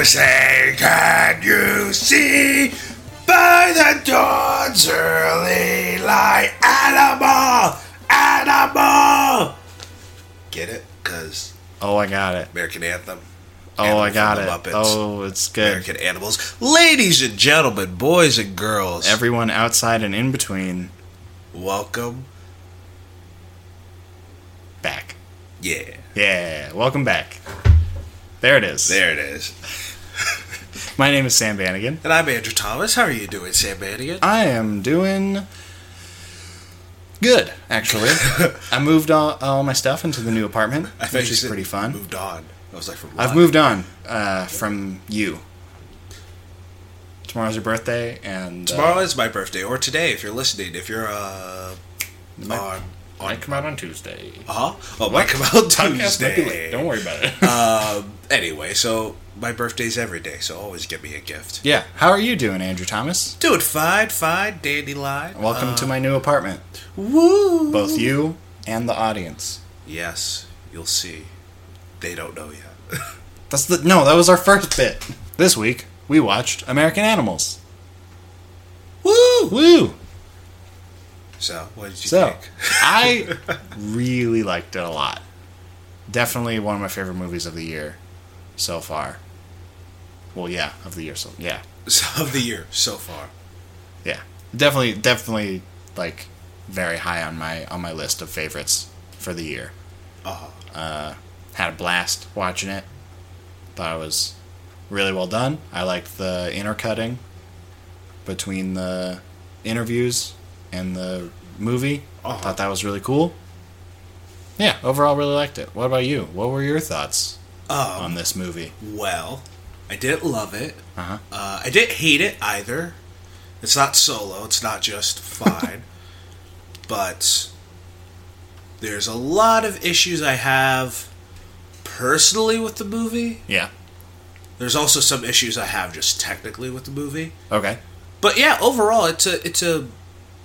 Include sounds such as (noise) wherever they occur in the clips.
we say, can you see by the dawn's early light? Animal, animal. Get it? Cause Oh, I got it. American anthem. Oh, Animal I got it. Muppets. Oh, it's good. American animals. Ladies and gentlemen, boys and girls, Everyone outside and in between, welcome. back. Yeah, Yeah, welcome back. There it is. there it is. My name is Sam Bannigan. And I'm Andrew Thomas. How are you doing, Sam Bannigan? I am doing good, actually. (laughs) I moved all, all my stuff into the new apartment, I which is pretty fun. Moved on. I was like, from I've moved on uh, from you. Tomorrow's your birthday, and uh, Tomorrow is my birthday, or today, if you're listening. If you're uh, Might- on, might come out on Tuesday. uh huh. Oh, might come out Podcast might be late. Tuesday. Don't worry about it. Um. Anyway, so my birthday's every day, so always get me a gift. yeah. How are you doing, Andrew Thomas? Doing fine, fine, dandelion. Welcome to uh, my new apartment. Woo! Both you and the audience. Yes, you'll see. They don't know yet. (laughs) That's the no. That was our first bit. This week we watched American Animals. Woo! Woo! So, what did you So think? (laughs) I really liked it a lot. Definitely one of my favorite movies of the year so far. Well, yeah, of the year. So yeah, (laughs) of the year so far. yeah, definitely, definitely like very high on my on my list of favorites for the year. Uh-huh. Had a blast watching it. Thought it was really well done. I liked the intercutting between the interviews and the movie. Uh-huh. Thought that was really cool. Yeah, overall, really liked it. What about you? What were your thoughts Um, on this movie? well, I didn't love it. Uh-huh. Uh, I didn't hate it either. It's not solo. It's not just fine. (laughs) but there's a lot of issues I have personally with the movie. Yeah. There's also some issues I have just technically with the movie. Okay. But yeah, overall, it's a it's a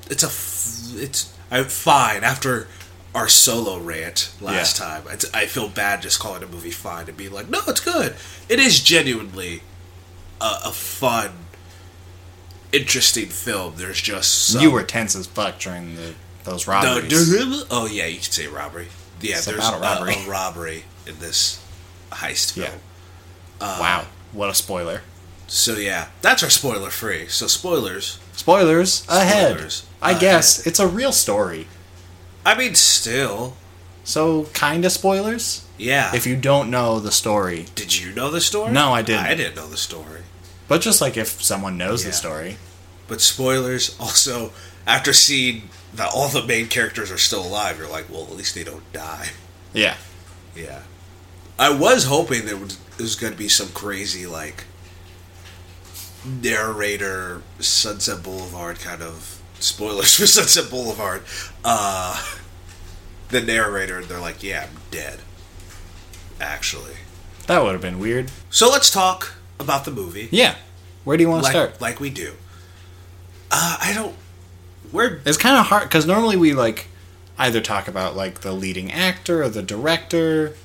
it's a it's I'm fine after our solo rant last Yeah. time. I feel bad just calling a movie fine and being like, no, it's good. It is genuinely a, a fun, interesting film. There's just some, You were tense as fuck during the those robberies. oh yeah, you could say robbery. Yeah, It's there's a robbery. A, a robbery in this heist Yeah. film. uh, wow. What a spoiler. So yeah, that's our spoiler free. So spoilers. Spoilers ahead. Spoilers I ahead. guess it's a real story. I mean, still, So, kind of spoilers? yeah. If you don't know the story. Did you know the story? No, I didn't. I didn't know the story. But just like if someone knows Yeah. the story. But spoilers (laughs) also, after seeing that all the main characters are still alive, you're like, well, at least they don't die. Yeah. Yeah. I was hoping there was, there was going to be some crazy, like, narrator, Sunset Boulevard kind of spoilers for Sunset Boulevard. Uh, the narrator, they're like, yeah, I'm dead. Actually. That would have been weird. So let's talk about the movie. Yeah. Where do you want to like, start? like we do. Uh, I don't. Where It's kind of hard because normally we like either talk about like the leading actor or the director,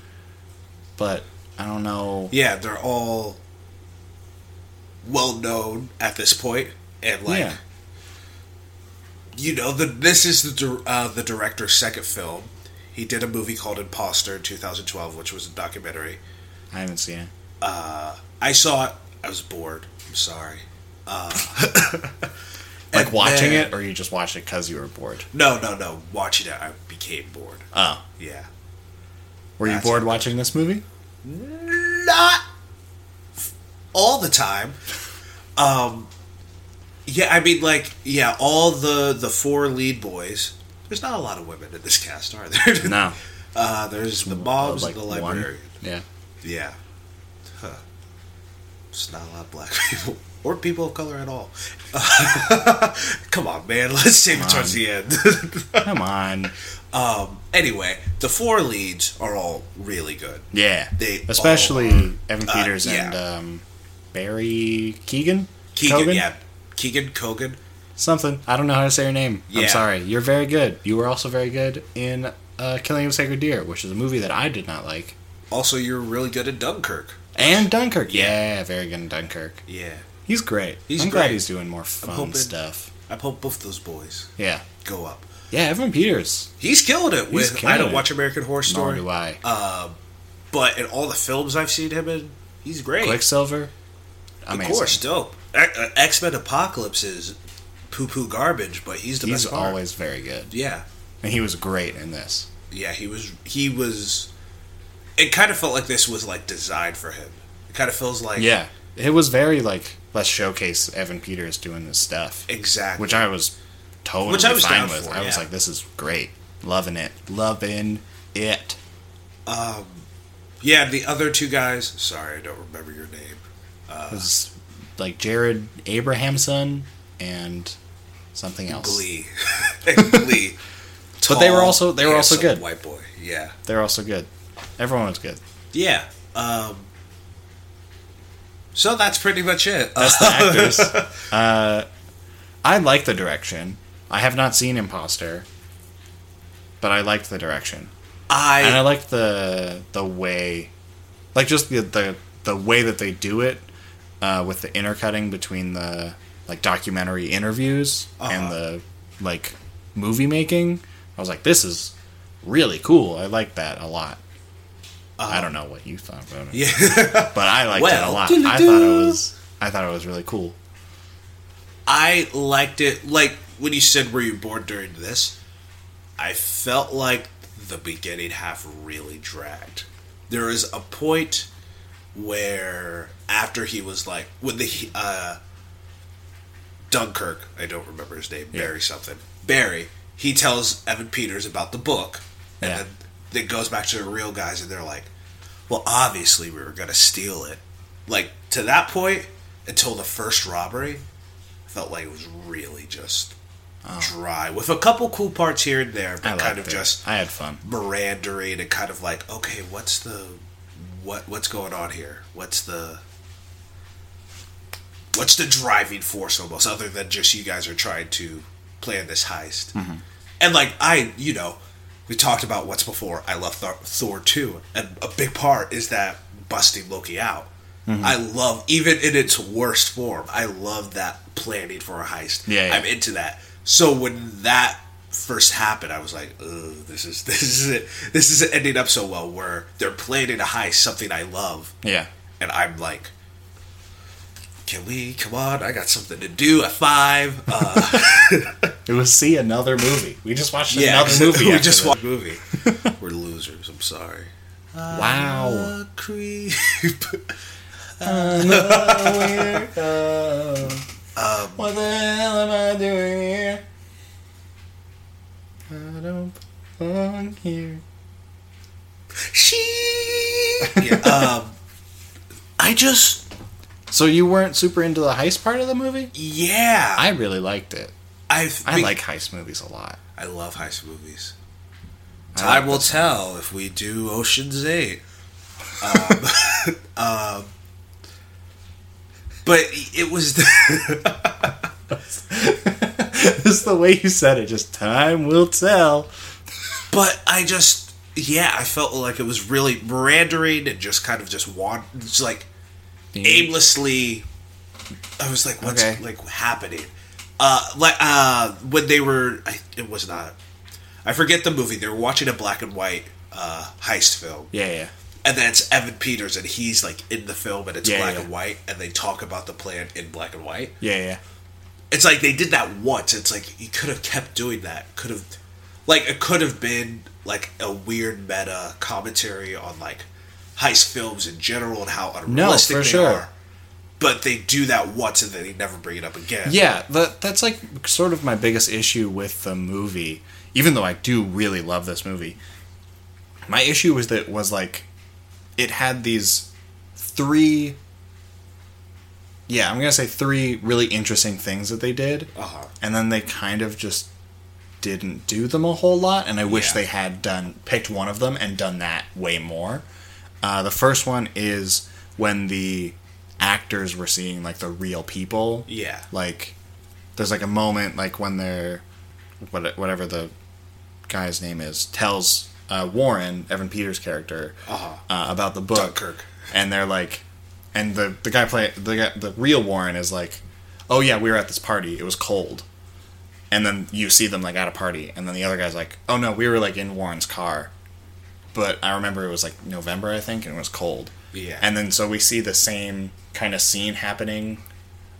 but I don't know. yeah, they're all well known at this point, and like Yeah. You know, the this is the uh, the director's second film. He did a movie called Imposter in 2012, which was a documentary. I haven't seen it. I saw it. I was bored. I'm sorry. Uh, (laughs) Like watching then- it, or you just watched it because you were bored? No, no, no. Watching it, I became bored. Oh, Yeah. were you bored watching this movie? not all the time. Um, yeah, I mean, like, yeah, all the the four lead boys. There's not a lot of women in this cast, are there? (laughs) No, Uh, there's the moms like and the one. Yeah, Yeah. Huh. There's not a lot of black (laughs) people or people of color at all. (laughs) Come on, man. Let's save it towards the end. come on. um, anyway, the four leads are all really good. Yeah, They especially all Evan uh, Peters yeah. and um, Barry Keegan. Keegan, Cogan? yeah. Keegan Kogan. something. I don't know how to say your name. I'm sorry. You're very good. You were also very good in uh, Killing of a Sacred Deer, which is a movie that I did not like. Also, you're really good at Dunkirk. And Dunkirk. Yeah, very good in Dunkirk. Yeah. He's great. He's I'm glad great. he's doing more fun hoping- stuff. I hope both those boys Yeah. go up. Yeah, Evan Peters. He's killing it He's with. killing I don't it. watch American Horror Nor Story, do I. uh, but in all the films I've seen him in, he's great. Quicksilver. of Amazing. course, dope. X Men Apocalypse is poo poo garbage, but he's the He's best part. always very good. Yeah, And he was great in this. yeah. He was. He was. It kind of felt like this was like designed for him. It kind of feels like Yeah. It was very like let's showcase Evan Peters doing this stuff. exactly. Which I was totally Which I was fine with. for, I was like, this is great. Loving it. Loving it. um, yeah. The other two guys. Sorry, I don't remember your name. Was like Jared Abrahamson and something else. Glee. (laughs) Glee. (laughs) But they were also- they were also good. White boy. Yeah. They're also good. Everyone was good. Yeah. Um, so that's pretty much it. That's the (laughs) actors. uh, I like the direction. I have not seen Imposter, but I liked the direction, I, and I liked the the way, like just the the the way that they do it, uh, with the intercutting between the like documentary interviews and Uh-huh. the like movie making. I was like, this is really cool. I like that a lot. I don't know what you thought about it, yeah. (laughs) but I liked it a lot. doo-doo-doo. I thought it was I thought it was really cool. I liked it. Like when you said, "Were you bored during this?" I felt like the beginning half really dragged. There is a point where after he was like with the uh, Dunkirk, I don't remember his name, Yeah. Barry something. Barry, he tells Evan Peters about the book, and Yeah. then it goes back to the real guys, and they're like, "Well, obviously we were gonna steal it." Like to that point, until the first robbery, I felt like it was really just dry, with a couple cool parts here and there, I but kind of it. just I had fun. Mirandering and kind of like, okay, what's the what what's going on here? What's the what's the driving force almost other than just you guys are trying to plan this heist? Mm-hmm. And like I, you know, we talked about what's before. I love Thor, Thor 2, and a big part is that busting Loki out. Mm-hmm. I love even in its worst form. I love that planning for a heist. Yeah, yeah. I'm into that. So when that first happened, I was like, "This is (laughs) this is it. This is ending up so well." Where they're planning a heist, something I love, Yeah. and I'm like, "Can we? Come on! I got something to do at five. Uh, (laughs) It was see another movie. We just watched yeah, another movie. (laughs) we just watched a movie (laughs) we're losers. I'm sorry. Wow. Creep. Um, what the hell am I doing here? I don't belong here. she. Yeah. Um, I just. So you weren't super into the heist part of the movie? Yeah. I really liked it. I've. I like heist movies a lot. I love heist movies. I Time like will tell if we do Ocean's Eight. Um, (laughs) um, but it was. Just (laughs) the way you said it, just time will tell. but I just, yeah, I felt like it was really mirandering and just kind of just want, just like aimlessly. I was like, what's Okay. like happening? Uh, like uh, when they were, I, it was not. I forget the movie. They were watching a black and white uh, heist film. Yeah, yeah. and then it's Evan Peters, and he's like in the film, and it's Yeah, black yeah. and white, and they talk about the plan in black and white. Yeah, yeah. It's like they did that once. It's like you could have kept doing that. Could have, like, it could have been like a weird meta commentary on like heist films in general and how unrealistic for they sure. are. But they do that once, and then they never bring it up again. Yeah, that that's like sort of my biggest issue with the movie. Even though I do really love this movie, my issue was that was like it had these three. Yeah, I'm gonna say three really interesting things that they did, Uh-huh. and then they kind of just didn't do them a whole lot. And I wish Yeah. they had done picked one of them and done that way more. Uh, the first one is when the actors were seeing like the real people Yeah. like there's like a moment like when they're what, whatever the guy's name is tells uh, Warren Evan Peters character Uh-huh. uh, about the book Dunkirk. and they're like and the the guy play the guy, the real Warren is like, oh yeah, we were at this party. It was cold, and then you see them like at a party, and then the other guy's like, oh no, we were like in Warren's car, but I remember it was like November, I think, and it was cold. Yeah. And then so we see the same kind of scene happening,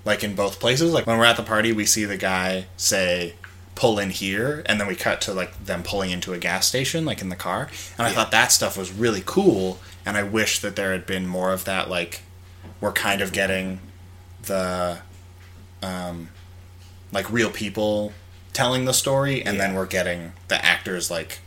like in both places. Like when we're at the party, we see the guy say, "Pull in here," and then we cut to like them pulling into a gas station, like in the car. And I Yeah. thought that stuff was really cool. And I wish that there had been more of that. Like we're kind of getting the, um, like real people telling the story, and then we're getting the actors like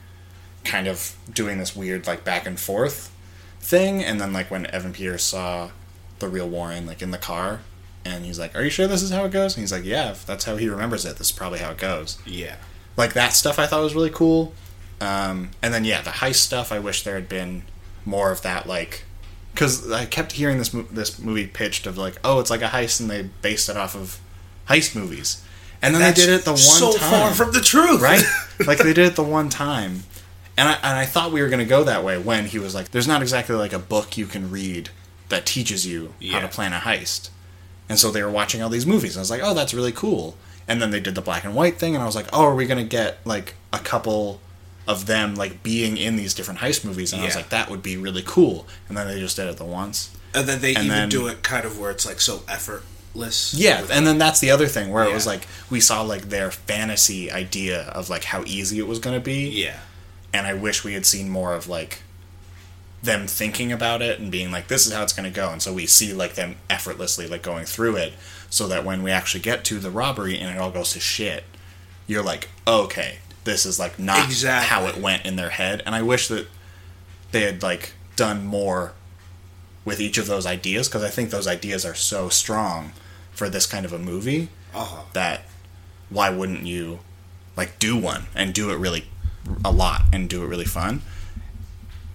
kind of doing this weird like back and forth thing. And then like when evan peters saw the real warren like in the car and he's like are you sure this is how it goes? And he's like yeah if that's how he remembers it this is probably how it goes. Yeah. like that stuff i thought was really cool. Um, and then yeah the heist stuff i wish there had been more of that like because i kept hearing this mo- this movie pitched of like oh it's like a heist and they based it off of heist movies. And then That's they did it the one so time. far from the truth, right? (laughs) like they did it the one time, and I and I thought we were gonna go that way when he was like, "There's not exactly like a book you can read that teaches you how to plan a heist," and so they were watching all these movies. And I was like, "Oh, that's really cool." And then they did the black and white thing, and I was like, "Oh, are we gonna get like a couple?" Of them like being in these different heist movies, and I was like, that would be really cool. And then they just did it the once. and then they And even then- do it kind of where it's like so effortless. Yeah, and then that's the other thing where it was like we saw like their fantasy idea of like how easy it was going to be. yeah, and I wish we had seen more of like them thinking about it and being like, this is how it's going to go. And so we see like them effortlessly like going through it, so that when we actually get to the robbery and it all goes to shit, you're like, okay, this is like not Exactly. how it went in their head. And I wish that they had like done more with each of those ideas because I think those ideas are so strong for this kind of a movie uh-huh. that why wouldn't you like do one and do it really a lot and do it really fun.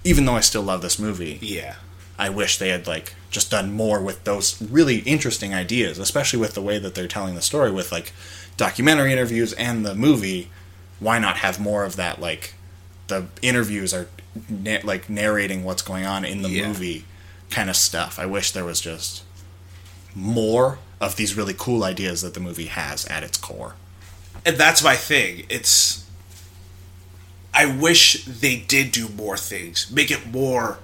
Even though i still love this movie yeah, i wish they had like just done more with those really interesting ideas especially with the way that they're telling the story with like documentary interviews and the movie. Why not have more of that like the interviews are na- like narrating what's going on in the Yeah. movie kind of stuff. I wish there was just more of these really cool ideas that the movie has at its core. And that's my thing. It's I wish they did do more things, make it more,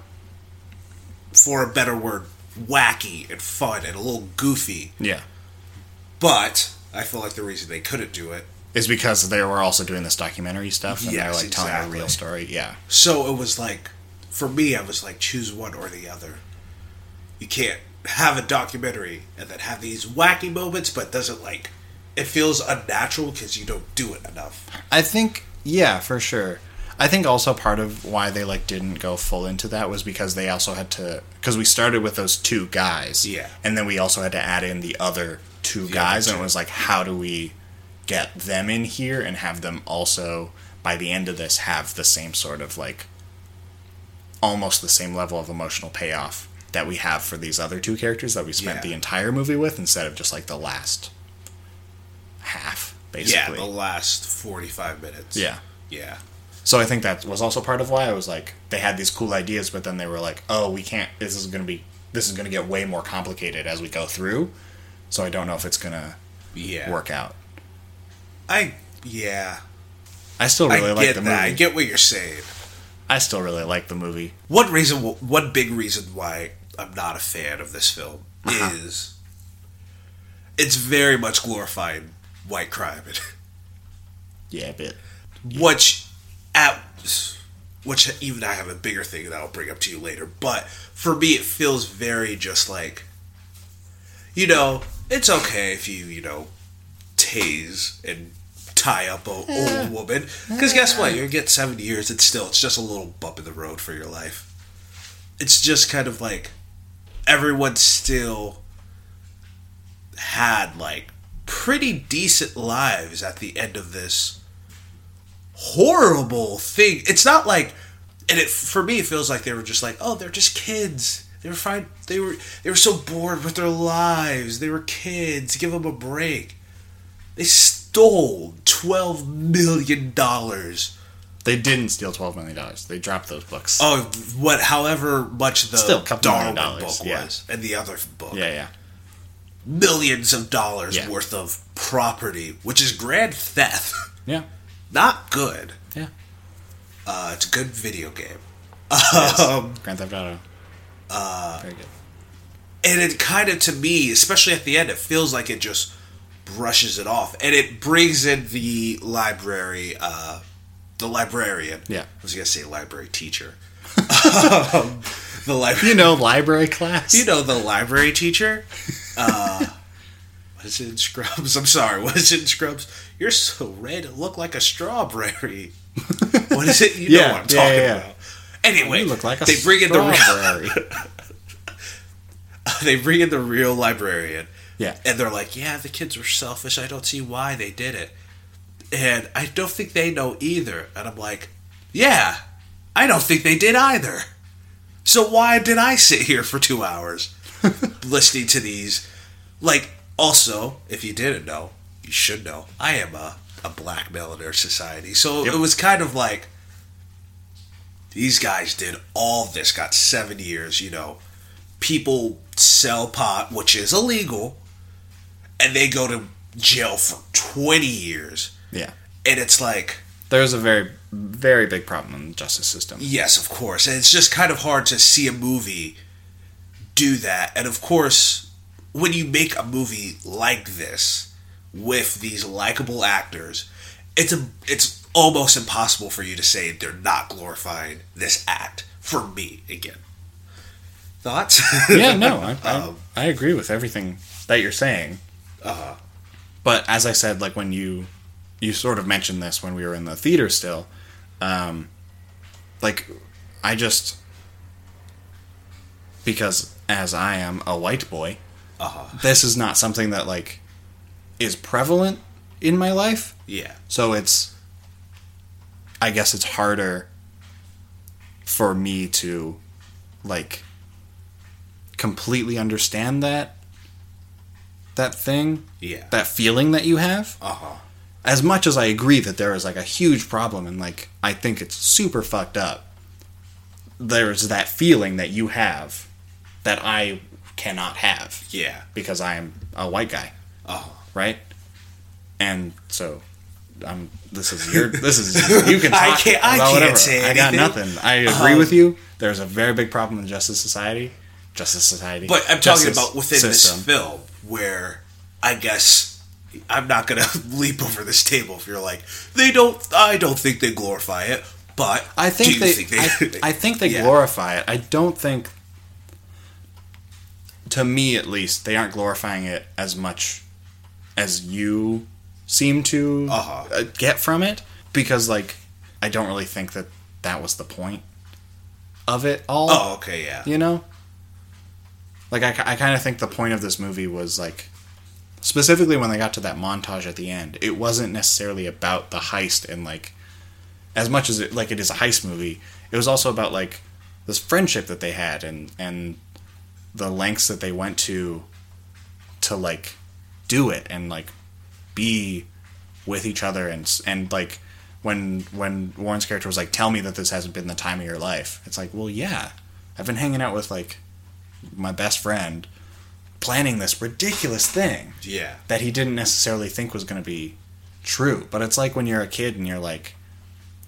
for a better word, wacky and fun and a little goofy. Yeah. But I feel like the reason they couldn't do it, Is because they were also doing this documentary stuff and they're Yes, like telling a real story. Yeah. so it was like, for me, I was like, choose one or the other. You can't have a documentary and then have these wacky moments, but doesn't like it feels unnatural because you don't do it enough. I think yeah, for sure. I think also part of why they like didn't go full into that was because they also had to because we started with those two guys. Yeah. And then we also had to add in the other two The guys other and it was like how do we get them in here and have them also by the end of this have the same sort of like almost the same level of emotional payoff that we have for these other two characters that we spent Yeah. the entire movie with instead of just like the last half basically. Yeah, the last forty-five minutes. yeah. yeah, So I think that was also part of why I was like they had these cool ideas, but then they were like, "Oh, we can't. This is going to be. This is going to get way more complicated as we go through." So I don't know if it's going to yeah. work out. I yeah. I still really I like the that. movie. I get what you're saying. I still really like the movie. One reason, one big reason why I'm not a fan of this film Uh-huh. is it's very much glorifying white crime, Yeah, a bit. (laughs) which at which even I have a bigger thing that I'll bring up to you later. But for me, it feels very just like you know, it's okay if you you know tase and tie up a old woman because guess what, you get seven years. It's still it's just a little bump in the road for your life. It's just kind of like everyone still had like pretty decent lives at the end of this horrible thing. It's not like, and it for me it feels like they were just like, oh, they're just kids. They were fine. They were they were so bored with their lives. They were kids. Give them a break. They stole twelve million dollars They didn't steal twelve million dollars. They dropped those books. Oh, what? However much the Still Darwin dollars, book yeah. was, and the other book, yeah, yeah. Millions of dollars Yeah. worth of property, which is grand theft. (laughs) Yeah. Not good. Yeah. Uh, it's a good video game. Um, Grand Theft Auto. Uh, Very good. and it kind of to me especially at the end it feels like it just brushes it off and it brings in the library uh the librarian Yeah. i was gonna say library teacher (laughs) um, the library You know, library class. you know the library teacher (laughs) uh what is it in scrubs i'm sorry what is it in scrubs you're so red it look like a strawberry what is it you know what i'm yeah, talking yeah, yeah. about anyway You look like a they bring in the real (laughs) they bring in the real librarian. Yeah. And they're like, yeah, the kids were selfish. I don't see why they did it. And I don't think they know either. And I'm like, yeah, I don't think they did either. So why did I sit here for two hours (laughs) listening to these? Like, also, if you didn't know, you should know, I am a, a black male in our society. So Yep. it was kind of like, these guys did all this, got seven years, you know. People sell pot, which is illegal, and they go to jail for 20 years. yeah. And it's like, There's a very, very big problem in the justice system. yes, of course. And it's just kind of hard to see a movie do that. And of course, when you make a movie like this with these likable actors, it's a it's almost impossible for you to say they're not glorifying this act for me again. Thoughts? (laughs) yeah, no, I, I, Um, I agree with everything that you're saying. Uh-huh. But as I said, like when you you sort of mentioned this when we were in the theater still, um, like I just because as I am a white boy, Uh-huh. this is not something that like is prevalent in my life. Yeah. So it's I guess it's harder for me to like completely understand that that thing, Yeah. that feeling that you have. Uh-huh. As much as I agree that there is like a huge problem and like I think it's super fucked up. There's that feeling that you have that I cannot have Yeah. because I am a white guy Uh-huh. right? And so, I'm. This is your. This is you can. (laughs) Talk I can't- I can't whatever. say I got nothing. I agree Um, with you. There's a very big problem in Justice Society. Justice Society. But I'm talking about within system. this film where I guess I'm not gonna (laughs) leap over this table if you're like they don't. I don't think they glorify it, but I think they. think I, (laughs) I think they Yeah. glorify it. I don't think. To me, at least, they aren't glorifying it as much as you seem to Uh-huh. uh, get from it, because like I don't really think that that was the point of it all. Oh, okay, yeah. you know like i, I kind of think the point of this movie was like specifically when they got to that montage at the end it wasn't necessarily about the heist and like as much as it like it is a heist movie it was also about like this friendship that they had and and the lengths that they went to to like do it and like be with each other and and like when when Warren's character was like tell me that this hasn't been the time of your life it's like well yeah I've been hanging out with like my best friend planning this ridiculous thing Yeah. that he didn't necessarily think was going to be true. But it's like when you're a kid and you're like,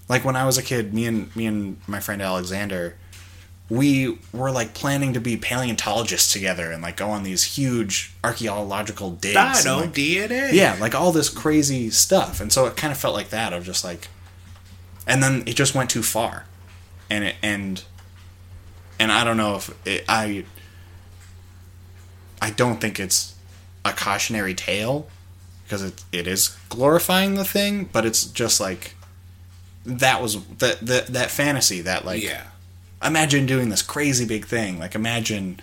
like when I was a kid, me and me and my friend Alexander, we were like planning to be paleontologists together and like go on these huge archaeological digs. I and, know like, DNA. yeah, like all this crazy stuff. And so it kind of felt like that of just like and then it just went too far. And it and and I don't know if it, I I don't think it's a cautionary tale because it it is glorifying the thing, but it's just like that was that that that fantasy that like yeah. Imagine doing this crazy big thing. Like imagine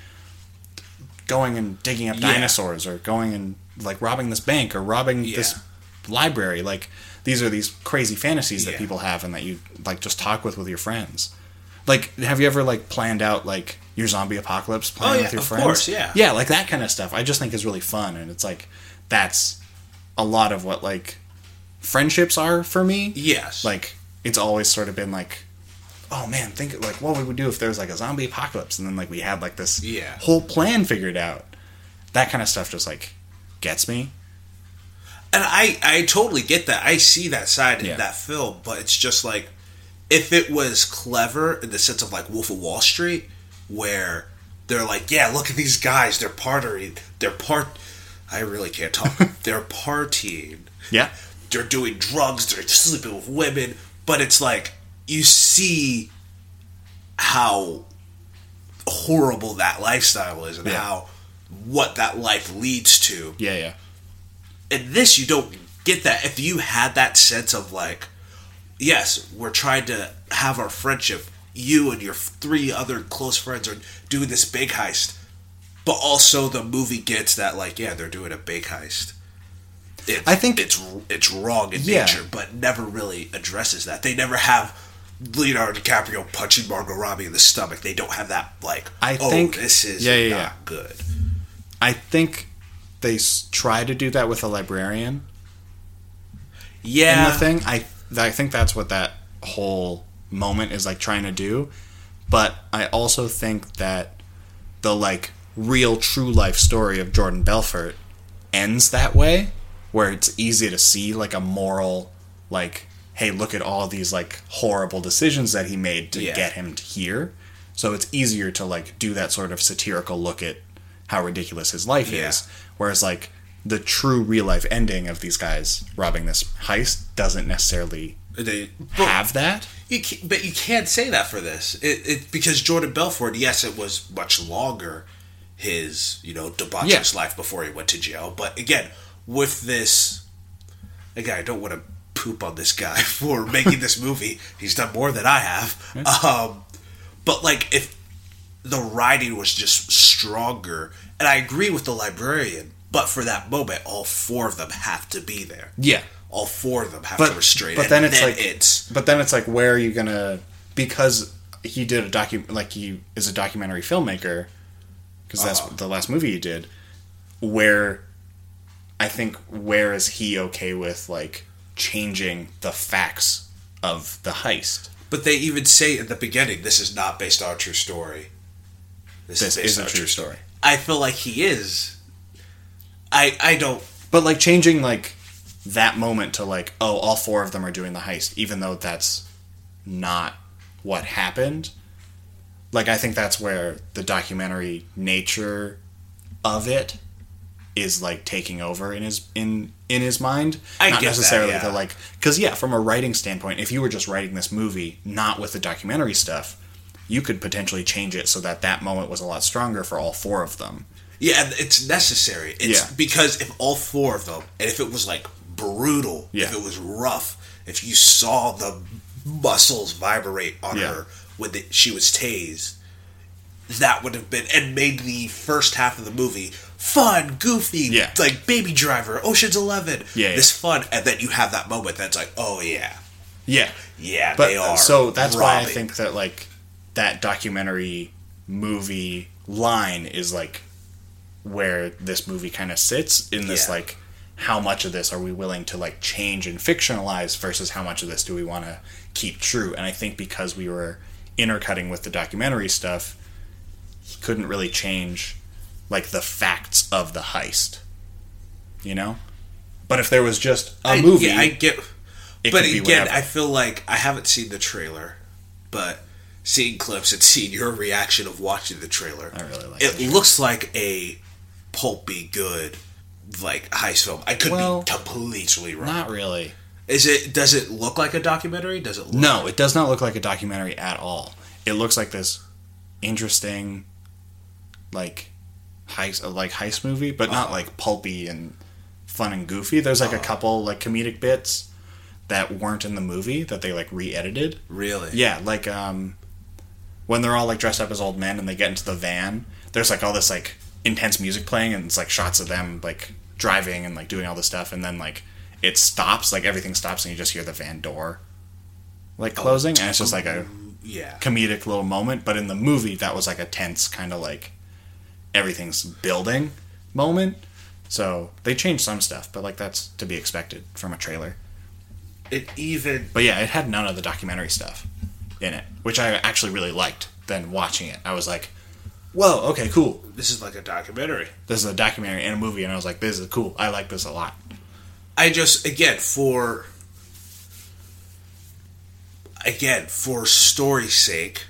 going and digging up Yeah. dinosaurs or going and like robbing this bank or robbing this library. Like these are these crazy fantasies that Yeah. people have and that you like just talk with with your friends. Like have you ever like planned out like your zombie apocalypse oh, plan Oh, yeah, with your of friends? course, yeah. Yeah, like that kind of stuff. I just think is really fun and it's like that's a lot of what like friendships are for me Yes. like it's always sort of been like, oh man, think like what would we do if there was like a zombie apocalypse, and then like we had like this Yeah. whole plan figured out. That kind of stuff just like gets me. And I, I totally get that. I see that side Yeah. in that film, but it's just like if it was clever in the sense of like Wolf of Wall Street, where they're like, yeah, look at these guys, they're partying, they're part. I really can't talk. (laughs) they're partying. Yeah, They're doing drugs. They're sleeping with women. But it's like you see how horrible that lifestyle is and Yeah. how what that life leads to. Yeah, yeah, in this you don't get that. If you had that sense of like yes we're trying to have our friendship you and your three other close friends are doing this big heist but also the movie gets that like yeah they're doing a big heist. It, I think- it's it's wrong in Yeah. nature but never really addresses that. They never have Leonardo DiCaprio punching Margot Robbie in the stomach they don't have that like I oh think- this is yeah, yeah, not yeah. good I think they s- try to do that with a librarian yeah in the thing. I I think that's what that whole moment is like trying to do. But I also think that the like real true life story of Jordan Belfort ends that way, where it's easy to see like a moral like hey look at all these like horrible decisions that he made to Yeah. get him to here so it's easier to like do that sort of satirical look at how ridiculous his life Yeah. is whereas like the true real life ending of these guys robbing this heist doesn't necessarily they have that You can, but you can't say that for this. It, it because Jordan Belfort, yes, it was much longer his you know debaucherous Yeah. life before he went to jail. But again, with this, again, I don't want to poop on this guy (laughs) for making this movie. He's done more than I have. Um, but like if the writing was just stronger, and I agree with the librarian, but for that moment, all four of them have to be there. yeah All four of them have But- to restrain. but then it's like- it's But then it's like, where are you gonna? Because he did a docu, like he is a documentary filmmaker, because that's Uh-huh. the last movie he did. Where, I think, where is he okay with like changing the facts of the heist? But they even say in the beginning, this is not based on a true story. This is a true story. I feel like he is. I I don't. But like changing like that moment to like, oh, all four of them are doing the heist, even though that's not what happened. Like I think that's where the documentary nature of it is like taking over in his in in his mind. I not get that, necessarily yeah. the like because yeah, from a writing standpoint, if you were just writing this movie not with the documentary stuff, you could potentially change it so that that moment was a lot stronger for all four of them. Yeah, it's necessary. It's Yeah. because if all four of them, and if it was like brutal, Yeah. if it was rough, if you saw the muscles vibrate on Yeah. her when the, she was tased, that would have been and made the first half of the movie fun, goofy, Yeah. like Baby Driver, Ocean's Eleven, Yeah, yeah. this fun, and then you have that moment that's like, oh yeah, Yeah. yeah, but they are. so that's why I think that like that documentary movie line is like where this movie kind of sits in this Yeah. like how much of this are we willing to like change and fictionalize versus how much of this do we want to keep true and i think because we were intercutting with the documentary stuff he couldn't really change like the facts of the heist you know but if there was just a I- movie yeah, I get. but again, whatever. I feel like I haven't seen the trailer, but seeing clips and (laughs) seeing your reaction of watching the trailer, I really like it. looks like a pulpy, good, like heist film. I could Well, be completely wrong. not really Is it? Does it look like a documentary? Does it? Look No, it does not look like a documentary at all. It looks like this interesting, like heist, like heist movie, but not Uh-huh. like pulpy and fun and goofy. There's like a couple like comedic bits that weren't in the movie that they like re-edited. really? Yeah, like um, when they're all like dressed up as old men and they get into the van. There's like all this like intense music playing and it's like shots of them like driving and like doing all this stuff and then like it stops like everything stops and you just hear the van door like closing and it's just like a Yeah. comedic little moment but in the movie that was like a tense kind of like everything's building moment so they changed some stuff but like that's to be expected from a trailer it even But yeah, it had none of the documentary stuff in it, which I actually really liked. Then watching it, I was like, "Whoa, okay, cool. this is like a documentary. This is a documentary and a movie." And I was like, "This is cool. I like this a lot." I just again for again for story's sake,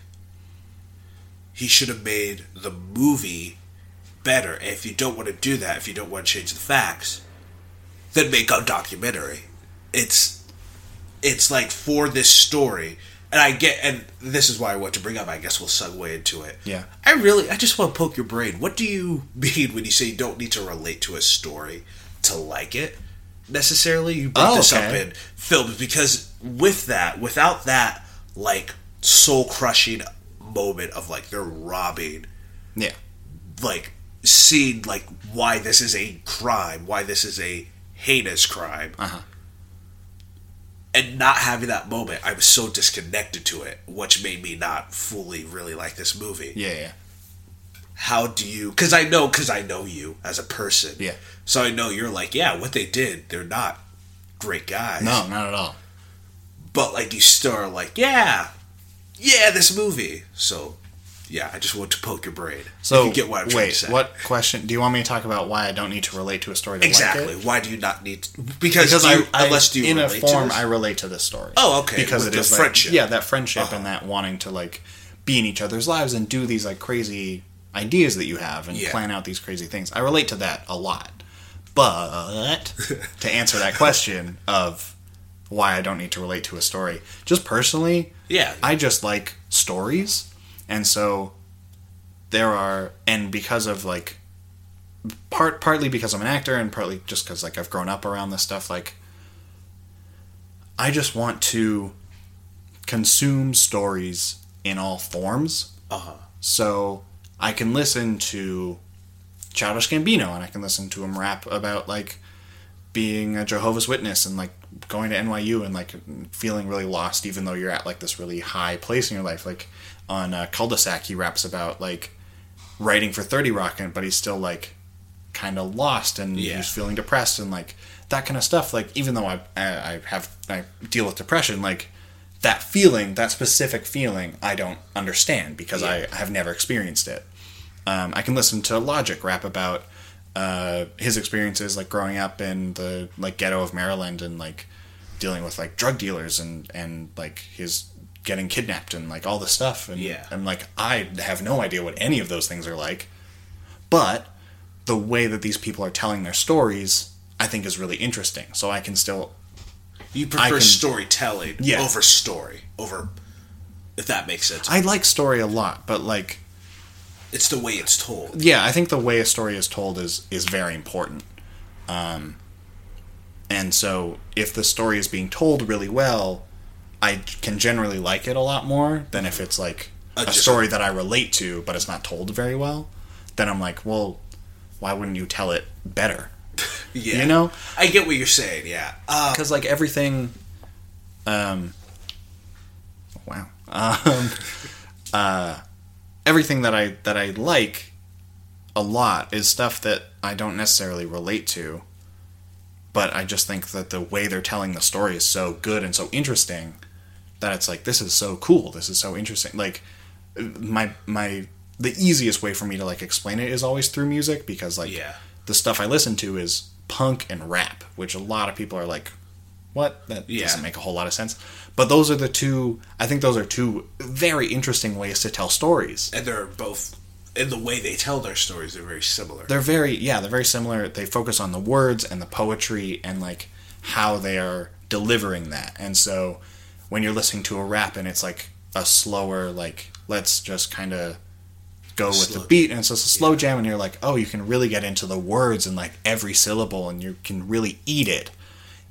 he should have made the movie better. And if you don't want to do that, if you don't want to change the facts, then make a documentary. It's it's like for this story, and I get, and this is why I want to bring up. I guess we'll segue into it. Yeah. I really, I just want to poke your brain. What do you (laughs) mean when you say you don't need to relate to a story to like it? Necessarily, you bring Oh, this up okay. in films because with that, without that, like soul crushing moment of like they're robbing Yeah, like seeing like why this is a crime, why this is a heinous crime, Uh-huh. and not having that moment, I was so disconnected to it, which made me not fully really like this movie. yeah, yeah. How do you? Because I know, because I know you as a person. Yeah. So I know you're like, yeah, what they did, they're not great guys. No, not at all. But like, you still are like, yeah, yeah, this movie. So. Yeah, I just want to poke your brain. So you get what I'm wait, to say. what question? Do you want me to talk about why I don't need to relate to a story to Exactly. like it? Why do you not need? To, because Because you, I, I, unless do you in a form? I relate to this story. Oh, okay, Because with it is like- friendship. yeah, that friendship Uh-huh. and that wanting to like be in each other's lives and do these like crazy ideas that you have and Yeah. plan out these crazy things. I relate to that a lot. But (laughs) to answer that question of why I don't need to relate to a story, just personally, yeah, I just like stories, and so there are, and because of like part partly because I'm an actor, and partly just because like I've grown up around this stuff, like I just want to consume stories in all forms. uh huh. So I can listen to Childish Gambino and I can listen to him rap about like being a Jehovah's Witness and like going to NYU and like feeling really lost even though you're at like this really high place in your life. Like on uh, Cul-de-sac, he raps about like writing for 30 Rock, and but he's still like kind of lost and Yeah. he's feeling depressed and like that kind of stuff. Like even though I, I I have I deal with depression, like that feeling, that specific feeling, I don't understand because Yeah. I have never experienced it. Um, I can listen to Logic rap about uh, his experiences, like growing up in the like ghetto of Maryland and like dealing with like drug dealers and and like his getting kidnapped and like all this stuff. And Yeah. I'm like I have no idea what any of those things are like, but the way that these people are telling their stories, I think, is really interesting. So I can still You prefer can- storytelling Yeah. over story over, if that makes sense. I like story a lot, but like it's the way it's told. yeah, I think the way a story is told is is very important. Um, and so if the story is being told really well, I can generally like it a lot more than if it's like Uh, a story that I relate to, but it's not told very well. Then I'm like, well, why wouldn't you tell it better? (laughs) Yeah, You know, I get what you're saying. Yeah, uh, because like everything, um, wow, (laughs) um, uh, everything that I that I like a lot is stuff that I don't necessarily relate to, but I just think that the way they're telling the story is so good and so interesting that it's like this is so cool, this is so interesting. Like my my the easiest way for me to like explain it is always through music because like yeah, the stuff I listen to is punk and rap, which a lot of people are like, "What? That Yeah. doesn't make a whole lot of sense." But those are the two. I think those are two very interesting ways to tell stories. and they're both in the way they tell their stories. They're very similar. They're very yeah, they're very similar. They focus on the words and the poetry and like how they are delivering that. And so when you're listening to a rap and it's like a slower like let's just kind of go with Slow- the beat and so it's a slow yeah. jam and you're like oh you can really get into the words and like every syllable and you can really eat it.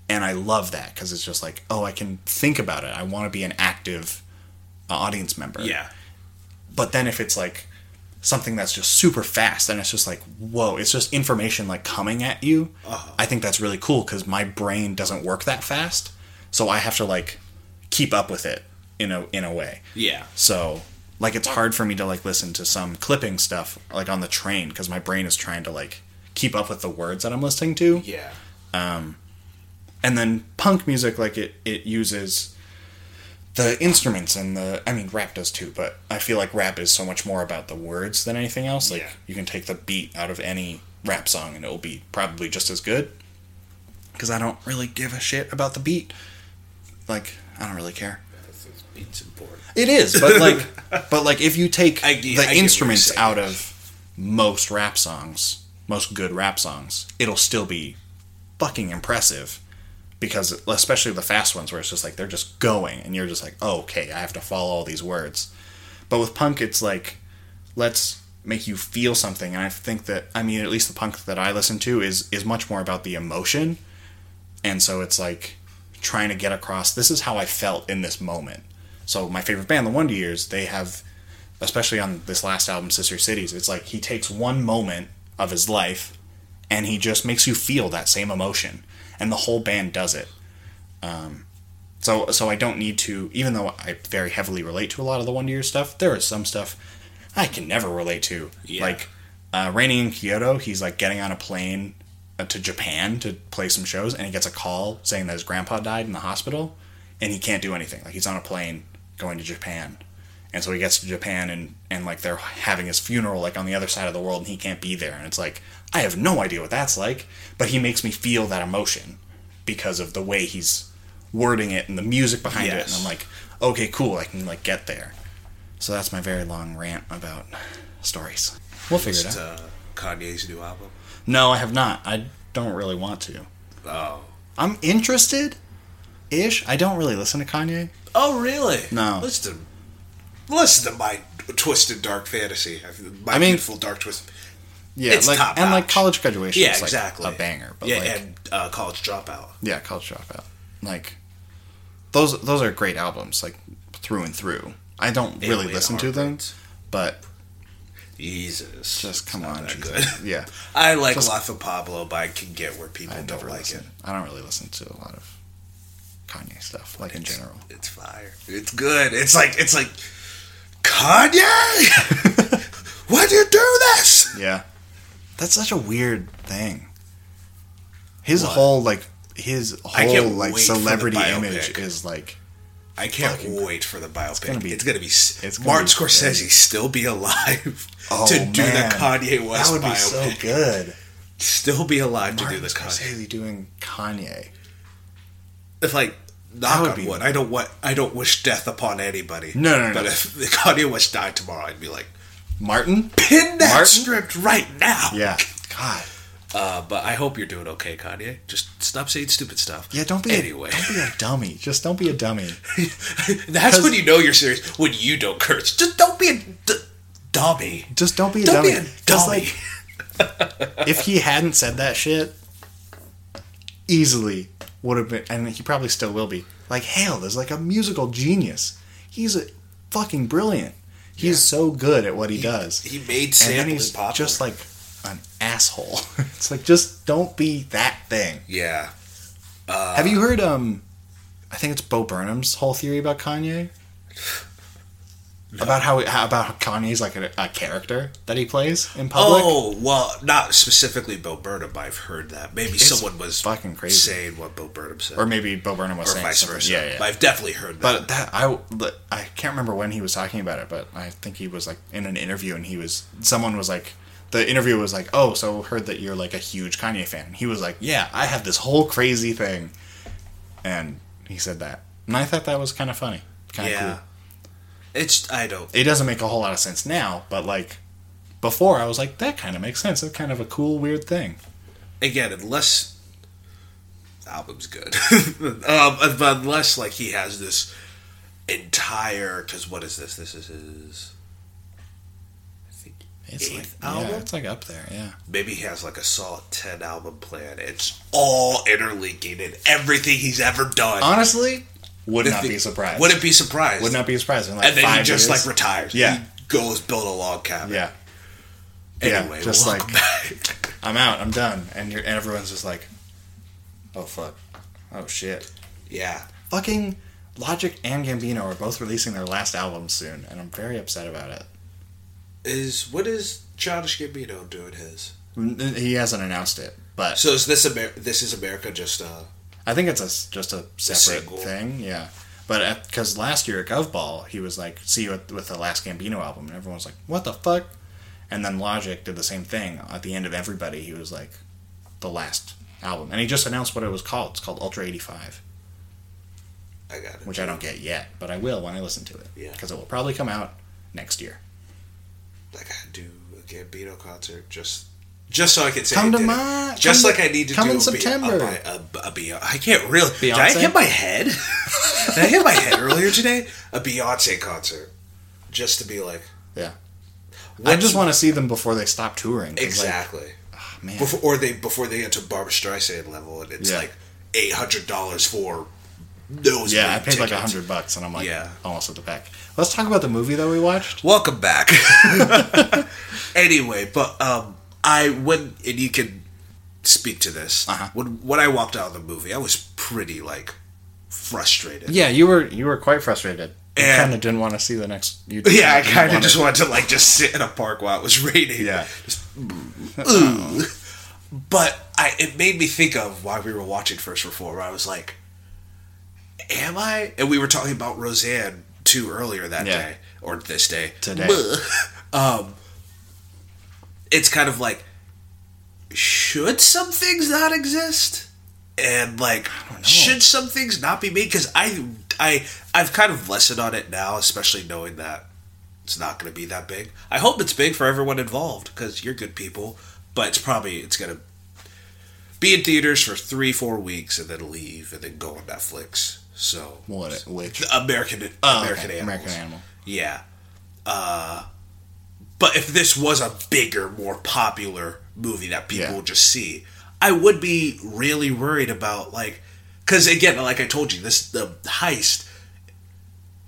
And i love that because it's just like oh i can think about it. I want to be an active uh, audience member. Yeah, but then if it's like something that's just super fast and it's just like whoa it's just information like coming at you Uh-huh. i think that's really cool because my brain doesn't work that fast. So i have to like keep up with it in a in a way yeah, so like it's hard for me to like listen to some clipping stuff like on the train because my brain is trying to like keep up with the words that i'm listening to yeah. Um, and then punk music like it it uses the instruments and the I mean rap does too, but I feel like rap is so much more about the words than anything else. Like Yeah. you can take the beat out of any rap song and it'll be probably just as good. Cuz I don't really give a shit about the beat. Like I don't really care. Beats important. It is, but (laughs) like but like if you take I- I the you're instruments out of most rap songs, most good rap songs, it'll still be fucking impressive because especially the fast ones where it's just like they're just going and you're just like, oh, "Okay, I have to follow all these words." But with punk it's like let's make you feel something and I think that I mean at least the punk that I listen to is is much more about the emotion. And so it's like trying to get across this is how I felt in this moment. So my favorite band, the Wonder Years, they have, especially on this last album, Sister Cities, it's like he takes one moment of his life, and he just makes you feel that same emotion, and the whole band does it. Um, so so I don't need to, even though I very heavily relate to a lot of the Wonder Years stuff. There is some stuff I can never relate to, Yeah. like uh, Raining in Kyoto. He's like getting on a plane to Japan to play some shows, and he gets a call saying that his grandpa died in the hospital, and he can't do anything. Like he's on a plane going to Japan, and so he gets to Japan, and and like they're having his funeral like on the other side of the world, and he can't be there, and it's like I have no idea what that's like, but he makes me feel that emotion because of the way he's wording it and the music behind it, and I'm like, okay, cool, I can like get there. So that's my very long rant about stories. We'll figure it out. uh, Kanye's new album. No, I have not. I don't really want to. Oh. I'm interested, ish. I don't really listen to Kanye. Oh, really? No. Listen to, listen to my twisted dark fantasy. My I mean- beautiful dark twist. Yeah, It's like top and like college graduation. Yeah, is like exactly. a banger. But yeah, like, and uh, college dropout. yeah, college dropout. Like those those are great albums, like through and through. I don't really listen to them, but Jesus, just come on, good. yeah. (laughs) I like Just- Life of Pablo, but I can get where people I don't like listen. it. I don't really listen to a lot of Kanye stuff, like in general. It's fire. It's good. It's like it's like Kanye. (laughs) Why'd you do this? Yeah, that's such a weird thing. His What? whole like his whole like wait for the celebrity image is like I can't Fucking- wait for the biopic. It's gonna be-. It's gonna be. it's gonna Martin be Scorsese great. still be alive (laughs) oh to do man, the Kanye West That would be biopic. so good. Still be alive to do the Kanye. Scorsese doing Kanye. If like knock would on be- wood, I don't want. I don't wish death upon anybody. No, no, no. But if the (laughs) Kanye West died tomorrow, I'd be like, Martin? pin that Martin? script right now. Yeah. God. Uh, but I hope you're doing okay, Kanye. Just stop saying stupid stuff. Yeah, don't be Anyway. a, don't be a dummy. Just don't be a dummy. (laughs) That's when you know you're serious. When you don't curse. Just don't be a d- dummy. Just don't be a Don't dummy. be a dummy. like, (laughs) if he hadn't said that shit, easily would have been, and he probably still will be, like hailed as like a musical genius. He's a fucking brilliant. He's Yeah. so good at what he, does. he made and then he's popular. just like an asshole. (laughs) it's like just don't be that thing. yeah. Have you heard um I think it's Bo Burnham's whole theory about Kanye? About how, how about Kanye's like a, a character that he plays in public? Oh well, not specifically Bo Burnham. but I've heard that. Maybe someone was fucking crazy. saying what Bo Burnham said, Or maybe Bo Burnham was or saying vice something. versa. Yeah, yeah. But I've definitely heard that. But that I I can't remember when he was talking about it, but I think he was like in an interview and he was someone was like the interview was like, "Oh, so heard that you're like a huge Kanye fan." He was like, "Yeah, I have this whole crazy thing." And he said that. And I thought that was kind of funny. Kind of yeah, cool. it's I don't. It doesn't make a whole lot of sense now, but like before I was like that kind of makes sense. It's kind of a cool weird thing. Again, unless the album's good, (laughs) um, but unless like he has this entire because what is this? This is his. I think It's eighth like album. yeah, it's like up there, yeah. Maybe he has like a solid 10 album plan. It's all interlinking in everything he's ever done. Honestly, would If not it- be surprised. Wouldn't be surprised. would not be surprised in like and then five he just years. like retires. Yeah. He goes build a log cabin. yeah. Yeah, just like- back. I'm out. I'm done. And you're, and everyone's just like, oh fuck, oh shit. yeah. Fucking Logic and Gambino are both releasing their last albums soon, and I'm very upset about it. Is what is Childish Gambino doing his? He hasn't announced it, but So is this Amer- this is America just uh I think it's a just a separate thing. Yeah. But because last year at GovBall, he was like, "See you with, with the last Gambino album," and everyone was like, "What the fuck?" And then Logic did the same thing at the end of Everybody. He was like, "The last album," and he just announced what it was called. It's called Ultra eighty five, I got it. which I don't get yet, but I will when I listen to it. Yeah. Because it will probably come out next year. I do a Gambino concert just just so I can say Come to my- just come like to- I need to come do in a, September. Be- a, a, a, I can't really. Did I hit my head? (laughs) did I hit my head earlier today? A Beyonce concert, just to be like, Yeah. I just want to see them before they stop touring. 'cause, like, exactly. oh, man. Before or they before they get to Barbra Streisand level, and it's Yeah. like eight hundred dollars for those. yeah, I paid like a hundred bucks, and I'm like, Yeah. almost at the back. Let's talk about the movie that we watched. Welcome back. (laughs) anyway, but um, I when and you can speak to this. Uh-huh. When when I walked out of the movie, I was pretty like frustrated. Yeah, you were you were quite frustrated. You And- kind of didn't want to see the next. You (laughs) Yeah, I kind of just wanted to like just sit in a park while it was raining. Yeah. Just. But I it made me think of why we were watching First Reform. I was like, "Am I?" And we were talking about Roseanne too earlier that Yeah. day or this day Today. (laughs) um, it's kind of like, should some things not exist? And like, should some things not be made? Because I, I, I've kind of lessened on it now, especially knowing that it's not going to be that big. I hope it's big for everyone involved because you're good people, but it's probably it's going to be in theaters for three, four weeks and then leave and then go on Netflix. So What? Which? American Oh, American okay, American Animal. Yeah. Uh, but if this was a bigger, more popular movie that people Yeah. would just see, I would be really worried about like, because again, like I told you, this the heist.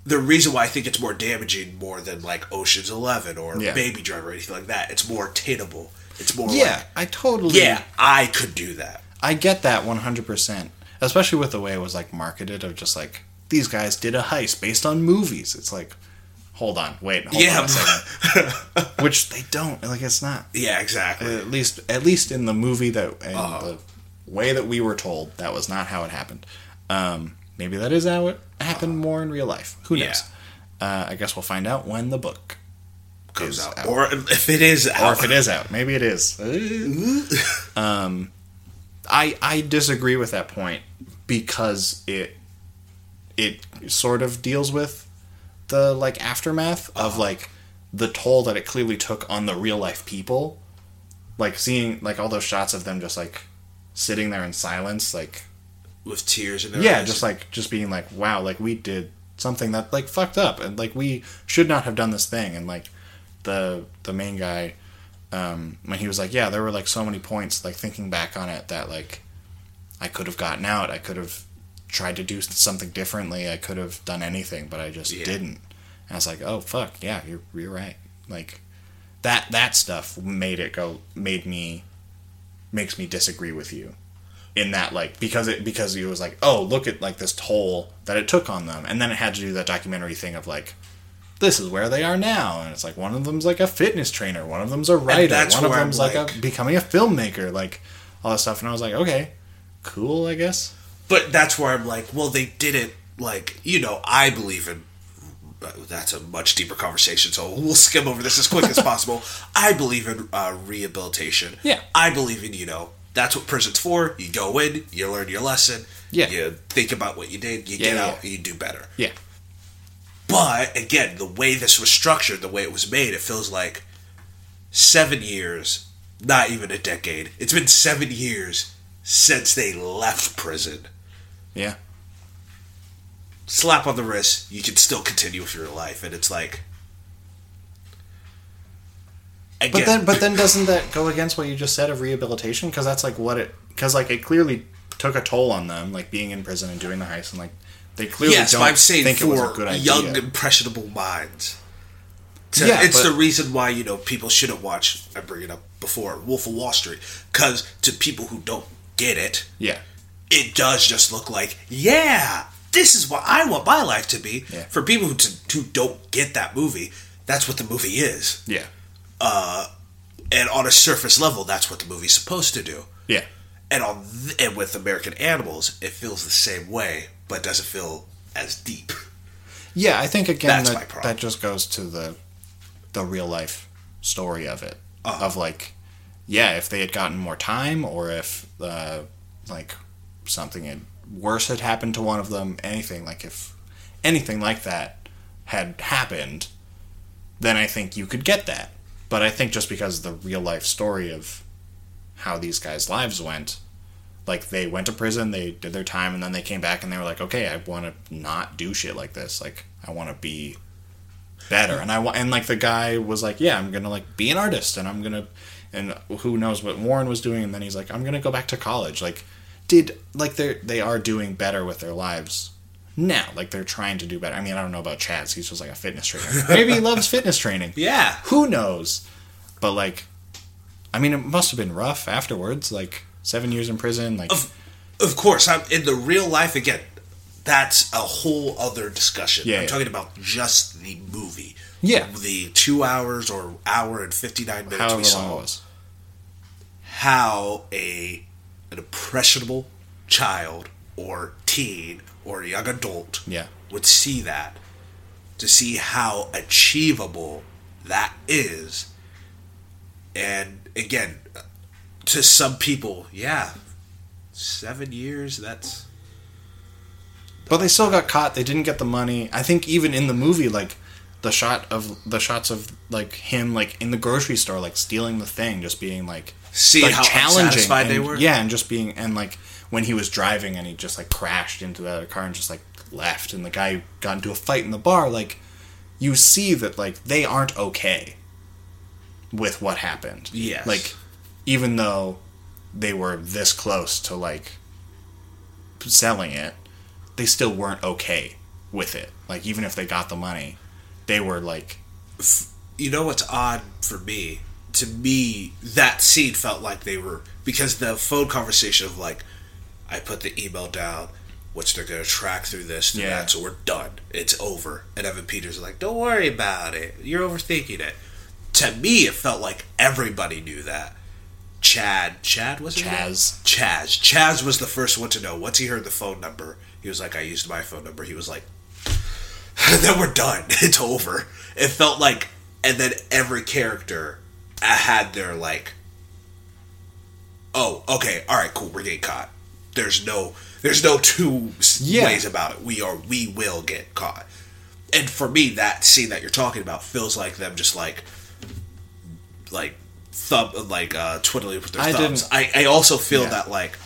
The reason why I think it's more damaging more than like Ocean's Eleven or Yeah. Baby Driver or anything like that, it's more attainable. It's more Yeah, like, I totally. yeah, I could do that. I get that one hundred percent. Especially with the way it was like marketed, of just like these guys did a heist based on movies. It's like, hold on, wait, hold Yeah. on. (laughs) Which they don't. Like it's not. Yeah, exactly. At least, at least in the movie that and Uh-huh. the way that we were told, that was not how it happened. Um, maybe that is how it happened more in real life. Who knows? Uh, I guess we'll find out when the book Comes out. out. or if it is or out. if it is out. Maybe it is. (laughs) um, I I disagree with that point because it it sort of deals with the like aftermath of uh-huh. like the toll that it clearly took on the real life people. Like seeing like all those shots of them just like sitting there in silence, like with tears in their yeah, eyes. just like just being like, wow, like we did something that like fucked up, and like we should not have done this thing, and like the the main guy, um, when he was like, yeah, there were like so many points, like thinking back on it, that like I could have gotten out, I could have tried to do something differently, I could have done anything, but I just Yeah. didn't. And I was like, oh fuck, yeah, you're you're right, like that that stuff made it go made me makes me disagree with you in that like because it because it was like oh look at like this toll that it took on them. And then it had to do that documentary thing of like this is where they are now and it's like one of them's like a fitness trainer one of them's a writer that's one of them's like, like- a becoming a filmmaker like all that stuff and i was like okay cool i guess But that's where I'm like, well, they did it like you know. I believe in. That's a much deeper conversation, so we'll skim over this as quick as (laughs) possible. I believe in uh, rehabilitation. Yeah. I believe in you know that's what prison's for. You go in, you learn your lesson. Yeah. You think about what you did, you Yeah, get yeah, out, and you do better. yeah But again, the way this was structured, the way it was made, it feels like seven years, not even a decade. It's been seven years since they left prison. yeah Slap on the wrist, you can still continue with your life, and it's like. Again, but then but then doesn't that go against what you just said of rehabilitation because that's like what it because like it clearly took a toll on them like being in prison and doing the heist and like they clearly yes, don't I'm saying think it was a for good idea. young, impressionable minds. To- Yeah, it's but- the reason why you know people shouldn't watch. I bring it up before Wolf of Wall Street because to people who don't get it, yeah it does just look like, yeah, this is what I want my life to be. Yeah. For people who, to, who don't get that movie, that's what the movie is. yeah uh, And on a surface level, that's what the movie's supposed to do. yeah and on th- and with American Animals, it feels the same way, but doesn't feel as deep. Yeah, I think again That's that that just goes to the the real life story of it. Uh-huh. Of like, yeah, if they had gotten more time, or if uh, like something had, worse had happened to one of them, anything like if anything like that had happened, then I think you could get that. But I think just because of the real life story of how these guys' lives went, like they went to prison, they did their time, and then they came back and they were like, okay, I want to not do shit like this. Like I want to be better, and I want, and like the guy was like, yeah, I'm gonna like be an artist, and I'm gonna, and who knows what Warren was doing, and then he's like, I'm gonna go back to college. Like, did like they they are doing better with their lives now? Like they're trying to do better. I mean, I don't know about Chaz. He's just like a fitness trainer. Maybe he loves fitness training. (laughs) Yeah, Who knows? But like, I mean, it must have been rough afterwards. Like seven years in prison. Like, of of course. I'm in the real life again. That's a whole other discussion. Yeah, I'm yeah. talking about just the movie. Yeah. the two hours or hour and fifty nine minutes however we saw. how a an impressionable child or teen or young adult Yeah. would see that to see how achievable that is and again to some people yeah seven years that's But they still got caught. They didn't get the money. I think even in the movie, like the shot of the shots of like him like in the grocery store, like stealing the thing, just being like See like how unsatisfied and, they were? Yeah, and just being and like when he was driving and he just like crashed into the other car and just like left, and the guy got into a fight in the bar. Like you see that like they aren't okay with what happened. Yeah, like even though they were this close to like selling it, they still weren't okay with it. Like even if they got the money, they were like you know what's odd for me? To me that scene felt like they were because the phone conversation of like i put the email down which they're going to track through this through Yeah. that so we're done. It's over. And evan peters is like don't worry about it. You're overthinking it. To me it felt like everybody knew that chad chad was? Chaz. chaz chaz was the first one to know once he heard the phone number he was like i used my phone number he was like (laughs) then we're done. (laughs) It's over. It felt like, and then every character had their like, oh, okay, all right, cool, we're getting caught. There's no, there's no two Yeah. ways about it. We are, we will get caught. And for me, that scene that you're talking about feels like them just like, like thumb, like uh, twiddling with their I thumbs. I, I also feel Yeah. that like,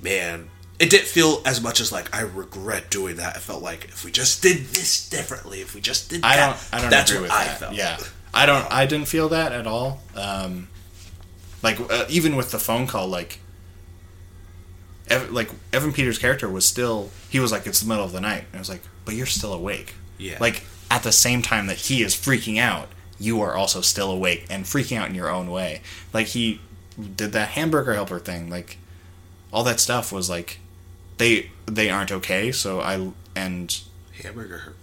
man, it didn't feel as much as like I regret doing that. It felt like if we just did this differently, if we just did I that, don't I don't that's agree what with I that. felt. Yeah, I don't. I didn't feel that at all. Um, like uh, even with the phone call, like. Ev- like Evan Peters' character was still, he was like, it's the middle of the night. And I was like, but you're still awake. Yeah. Like at the same time that he is freaking out, you are also still awake and freaking out in your own way. Like he did that hamburger helper thing. Like all that stuff was like, they they aren't okay. So I and Hamburger.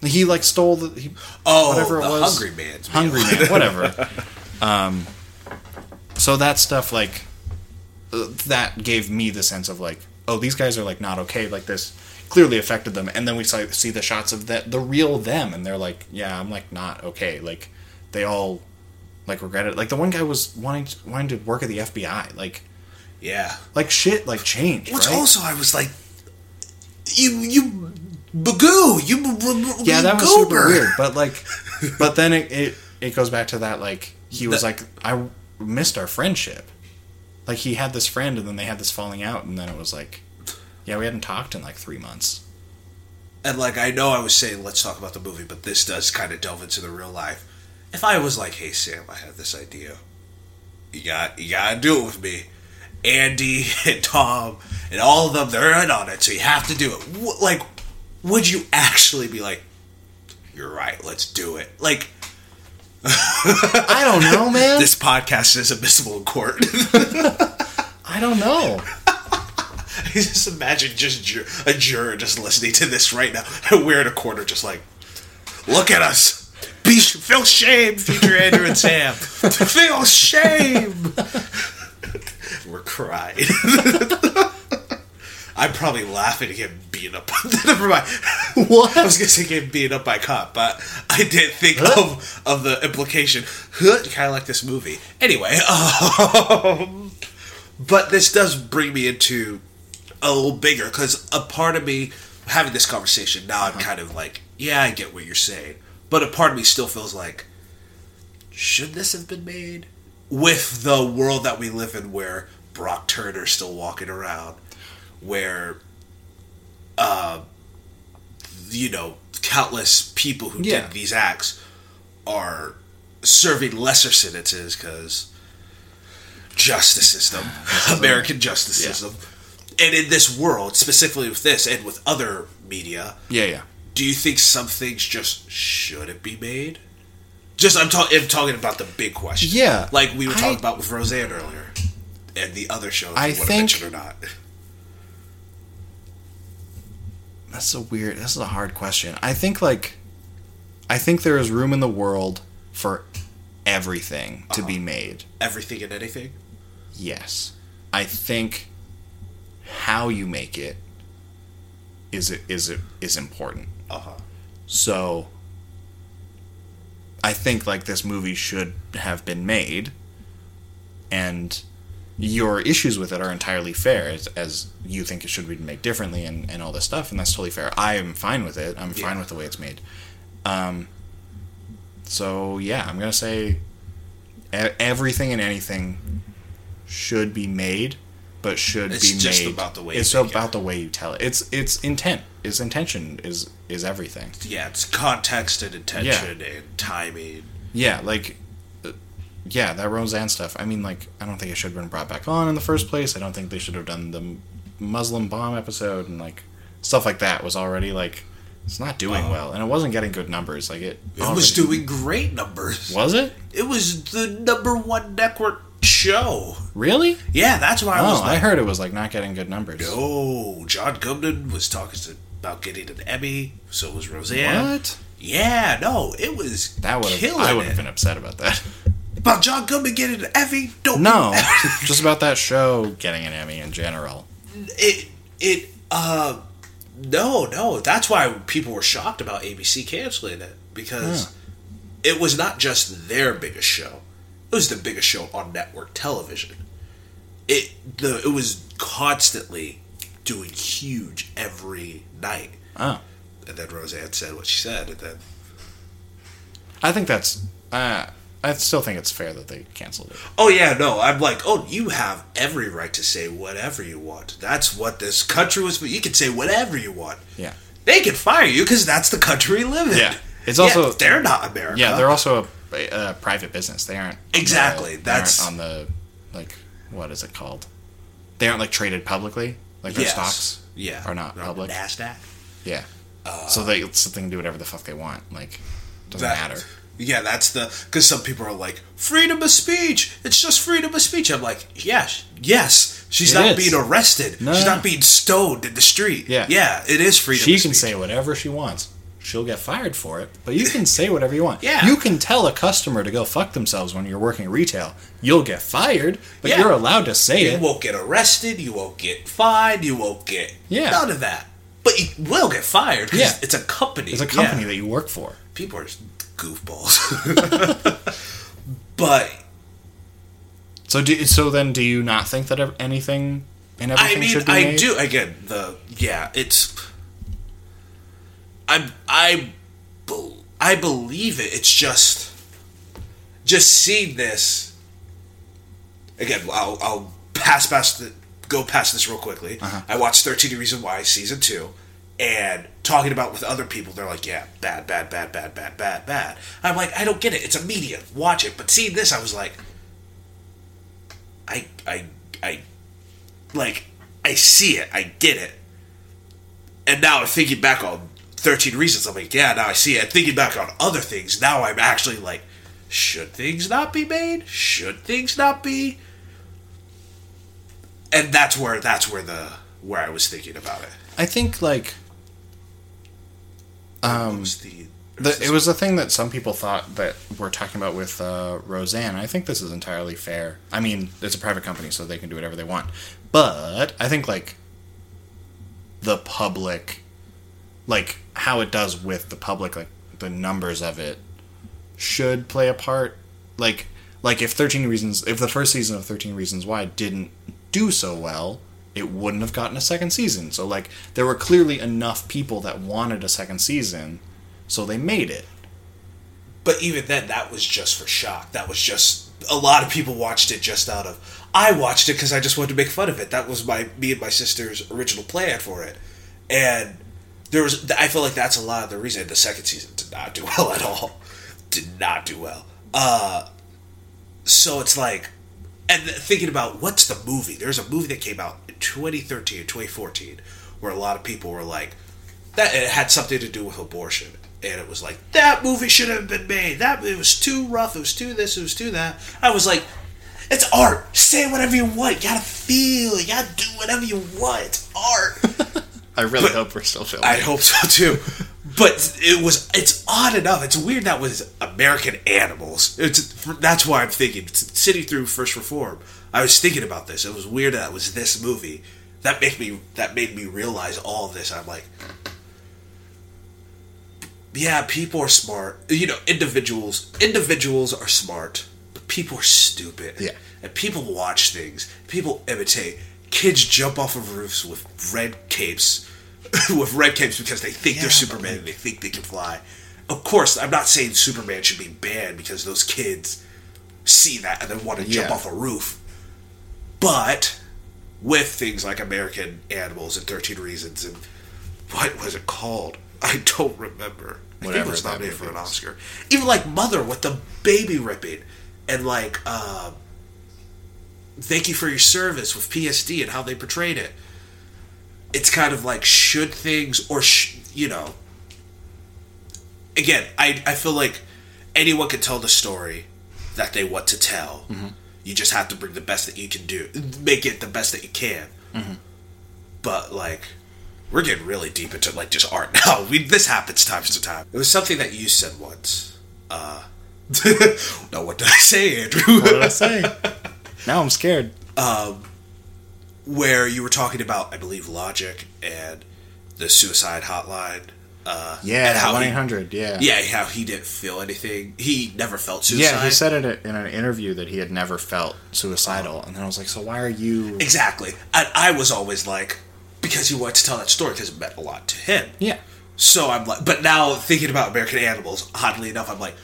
he like stole the he, Oh, whatever it the was. Hungry Man's meal. hungry man, whatever. (laughs) um, so that stuff like uh, that gave me the sense of like, oh, these guys are like not okay. Like this clearly affected them, and then we saw, see the shots of that the real them, and they're like, yeah, I'm like not okay. Like they all like regret it. Like the one guy was wanting to, wanting to work at the FBI. Like Yeah. like shit like changed. Which right? also I was like, you you bagoo, you b- b- yeah, that was goober. super weird. But like, (laughs) but then it, it it goes back to that like he was The- like I missed our friendship. Like he had this friend, and then they had this falling out, and then it was like, yeah, we hadn't talked in like three months. And like I know I was saying let's talk about the movie, but this does kind of delve into the real life. If I was like, hey Sam, I have this idea, you got you gotta do it with me. Andy (laughs) and Tom and all of them, they're in on it, so you have to do it. Like, would you actually be like, you're right, let's do it? Like, I don't know, (laughs) man. this podcast is admissible in court. (laughs) I don't know. (laughs) just imagine just ju- a juror just listening to this right now, (laughs) and we're in a corner, just like, look at us, be feel shame, future Andrew and Sam, (laughs) feel shame. we're cried. I'm probably laughing at him being up. Never mind. What? I was gonna say him being up by cop, but I didn't think of of the implication. Kind of like this movie. Anyway, um, but this does bring me into a little bigger because a part of me having this conversation now, I'm kind of like, yeah, I get what you're saying, but a part of me still feels like, should this have been made with the world that we live in, where Brock Turner's still walking around, where, uh, you know, countless people who Yeah. did these acts are serving lesser sentences because justice system, (sighs) American justice Yeah. system. And in this world, specifically with this and with other media, Yeah, yeah. do you think some things just shouldn't be made? Just I'm, talking. I'm talking about the big question. Yeah, like we were talking I- about with Roseanne earlier, and the other shows. I think- or not? (laughs) That's a weird. This is a hard question. I think like, I think there is room in the world for everything to be uh-huh. made. Everything and anything. Yes, I think how you make it is it is it is important. Uh huh. So I think like this movie should have been made and your issues with it are entirely fair as, as you think it should be made differently and, and all this stuff and that's totally fair. I am fine with it. I'm fine with the way it's made. Um so yeah, I'm going to say everything and anything should be made but should It's be just made about the way you it's make it. about the way you tell it. It's it's intent. Its intention is is everything. Yeah, it's context and intention and timing. Yeah, like, uh, yeah, that Roseanne stuff. I mean, like, I don't think it should have been brought back on in the first place. I don't think they should have done the Muslim bomb episode and like stuff like that was already like it's not doing well, and it wasn't getting good numbers. Like it, It was doing great numbers. Was it It was the number one network show. really? Yeah, that's why I was Oh, like, I heard it was like not getting good numbers. no. John Goodman was talking to, about getting an Emmy. So was Roseanne. What? Yeah, no, it was That would I would have been upset about that. about John Goodman getting an Emmy. Don't No, (laughs) just about that show getting an Emmy in general. it it uh no no that's why people were shocked about ABC canceling it because it was not just their biggest show it was the biggest show on network television it the it was constantly doing huge every night Oh, and then Roseanne said what she said and then I think that's. Uh, I still think it's fair that they canceled it. oh yeah no I'm like oh you have every right to say whatever you want that's what this country was you can say whatever you want Yeah. they can fire you because that's the country we live in. Yeah. It's also- they're not America. Yeah, they're also a, a uh, private business. They aren't on the- Exactly, they that's- aren't on the like what is it called? They aren't like traded publicly. Like their Yes. stocks yeah are not They're on public. Nasdaq. Yeah, uh, so they so they can do whatever the fuck they want. Like doesn't That- matter. Yeah, that's the because some people are like freedom of speech. It's just freedom of speech. I'm like, yes, yes. She's It not is. being arrested. No, She's not being stoned in the street. Yeah. yeah. It is freedom. She of can speech. say whatever she wants. She'll get fired for it, but you can say whatever you want. Yeah. You can tell a customer to go fuck themselves when you're working retail. You'll get fired, but Yeah. you're allowed to say You it. You won't get arrested. You won't get fined. You won't get Yeah. none of that. But you will get fired because Yeah. it's a company. It's a company Yeah. that you work for. people are just goofballs. (laughs) but So do so then do you not think that anything and everything I mean, should be I made? do. Again, the yeah, it's. I I I believe it. It's just just seeing this. Again, I'll I'll pass past the go past this real quickly. Uh-huh. I watched Thirteen Reasons Why season two, and talking about with other people, they're like, "Yeah, bad, bad, bad, bad, bad, bad, bad." I'm like, I don't get it. It's a media. Watch it. But seeing this, I was like, I I I like I see it, I get it. And now I'm thinking back on 13 Reasons, I'm like, yeah, now I see it. Thinking back on other things, now I'm actually like, should things not be made? Should things not be? And that's where that's where the where I was thinking about it. I think like um was the The, it was a thing that some people thought that we're talking about with uh, Roseanne. I think this is entirely fair. I mean, it's a private company, so they can do whatever they want. But I think like the public, like how it does with the public, like the numbers of it, should play a part. Like, like if Thirteen Reasons, if the first season of Thirteen Reasons Why didn't do so well, it wouldn't have gotten a second season. So like, there were clearly enough people that wanted a second season so they made it. But even then, that was just for shock. That was just a lot of people watched it just out of. I watched it because I just wanted to make fun of it. That was my me and my sister's original plan for it, and there was. I feel like that's a lot of the reason. The second season did not do (laughs) well at all. Did not do well. Uh, so it's like, and thinking about what's the movie? There's a movie that came out in 2013 or 2014 where a lot of people were like, that it had something to do with abortion and it was like that movie should have been made. That it was too rough. It was too this. It was too that. I was like, it's art. Say whatever you want. You gotta feel. You gotta do whatever you want. It's art. (laughs) I really but hope we're still filming. I hope so too. But it was. It's odd enough. It's weird that was American Animals. It's that's why I'm thinking sitting through First Reform. I was thinking about this. It was weird that it was this movie that made me that made me realize all of this. I'm like, yeah, people are smart. You know, individuals individuals are smart, but people are stupid. Yeah. And people watch things. People imitate. Kids jump off of roofs with red capes, (laughs) with red capes because they think yeah, they're Superman and they think they can fly. Of course, I'm not saying Superman should be banned because those kids see that and then want to jump off a roof. But with things like American Animals and 13 Reasons and what was it called? (laughs) I don't remember. I Whatever think it was nominated for an Oscar. Even like Mother with the baby ripping, and like uh, Thank You for Your Service with PSD and how they portrayed it. It's kind of like should things or sh- you know. Again, I I feel like anyone can tell the story that they want to tell. Mm-hmm. You just have to bring the best that you can do, make it the best that you can. Mm-hmm. But like we're getting really deep into like just art (laughs) now. We, this happens times to time. It was something that you said once. Uh, (laughs) no, what did I say, Andrew? what did I say? (laughs) now I'm scared. Um, where you were talking about, I believe, Logic and the suicide hotline. Uh, yeah, how one eight hundred. Yeah, yeah, how he didn't feel anything. He never felt suicide. Yeah, he said it in an interview that he had never felt suicidal, and then I was like, so why are you exactly? And I was always like, because he wanted to tell that story because it meant a lot to him. Yeah. So I'm like, but now thinking about American Animals, oddly enough, I'm like,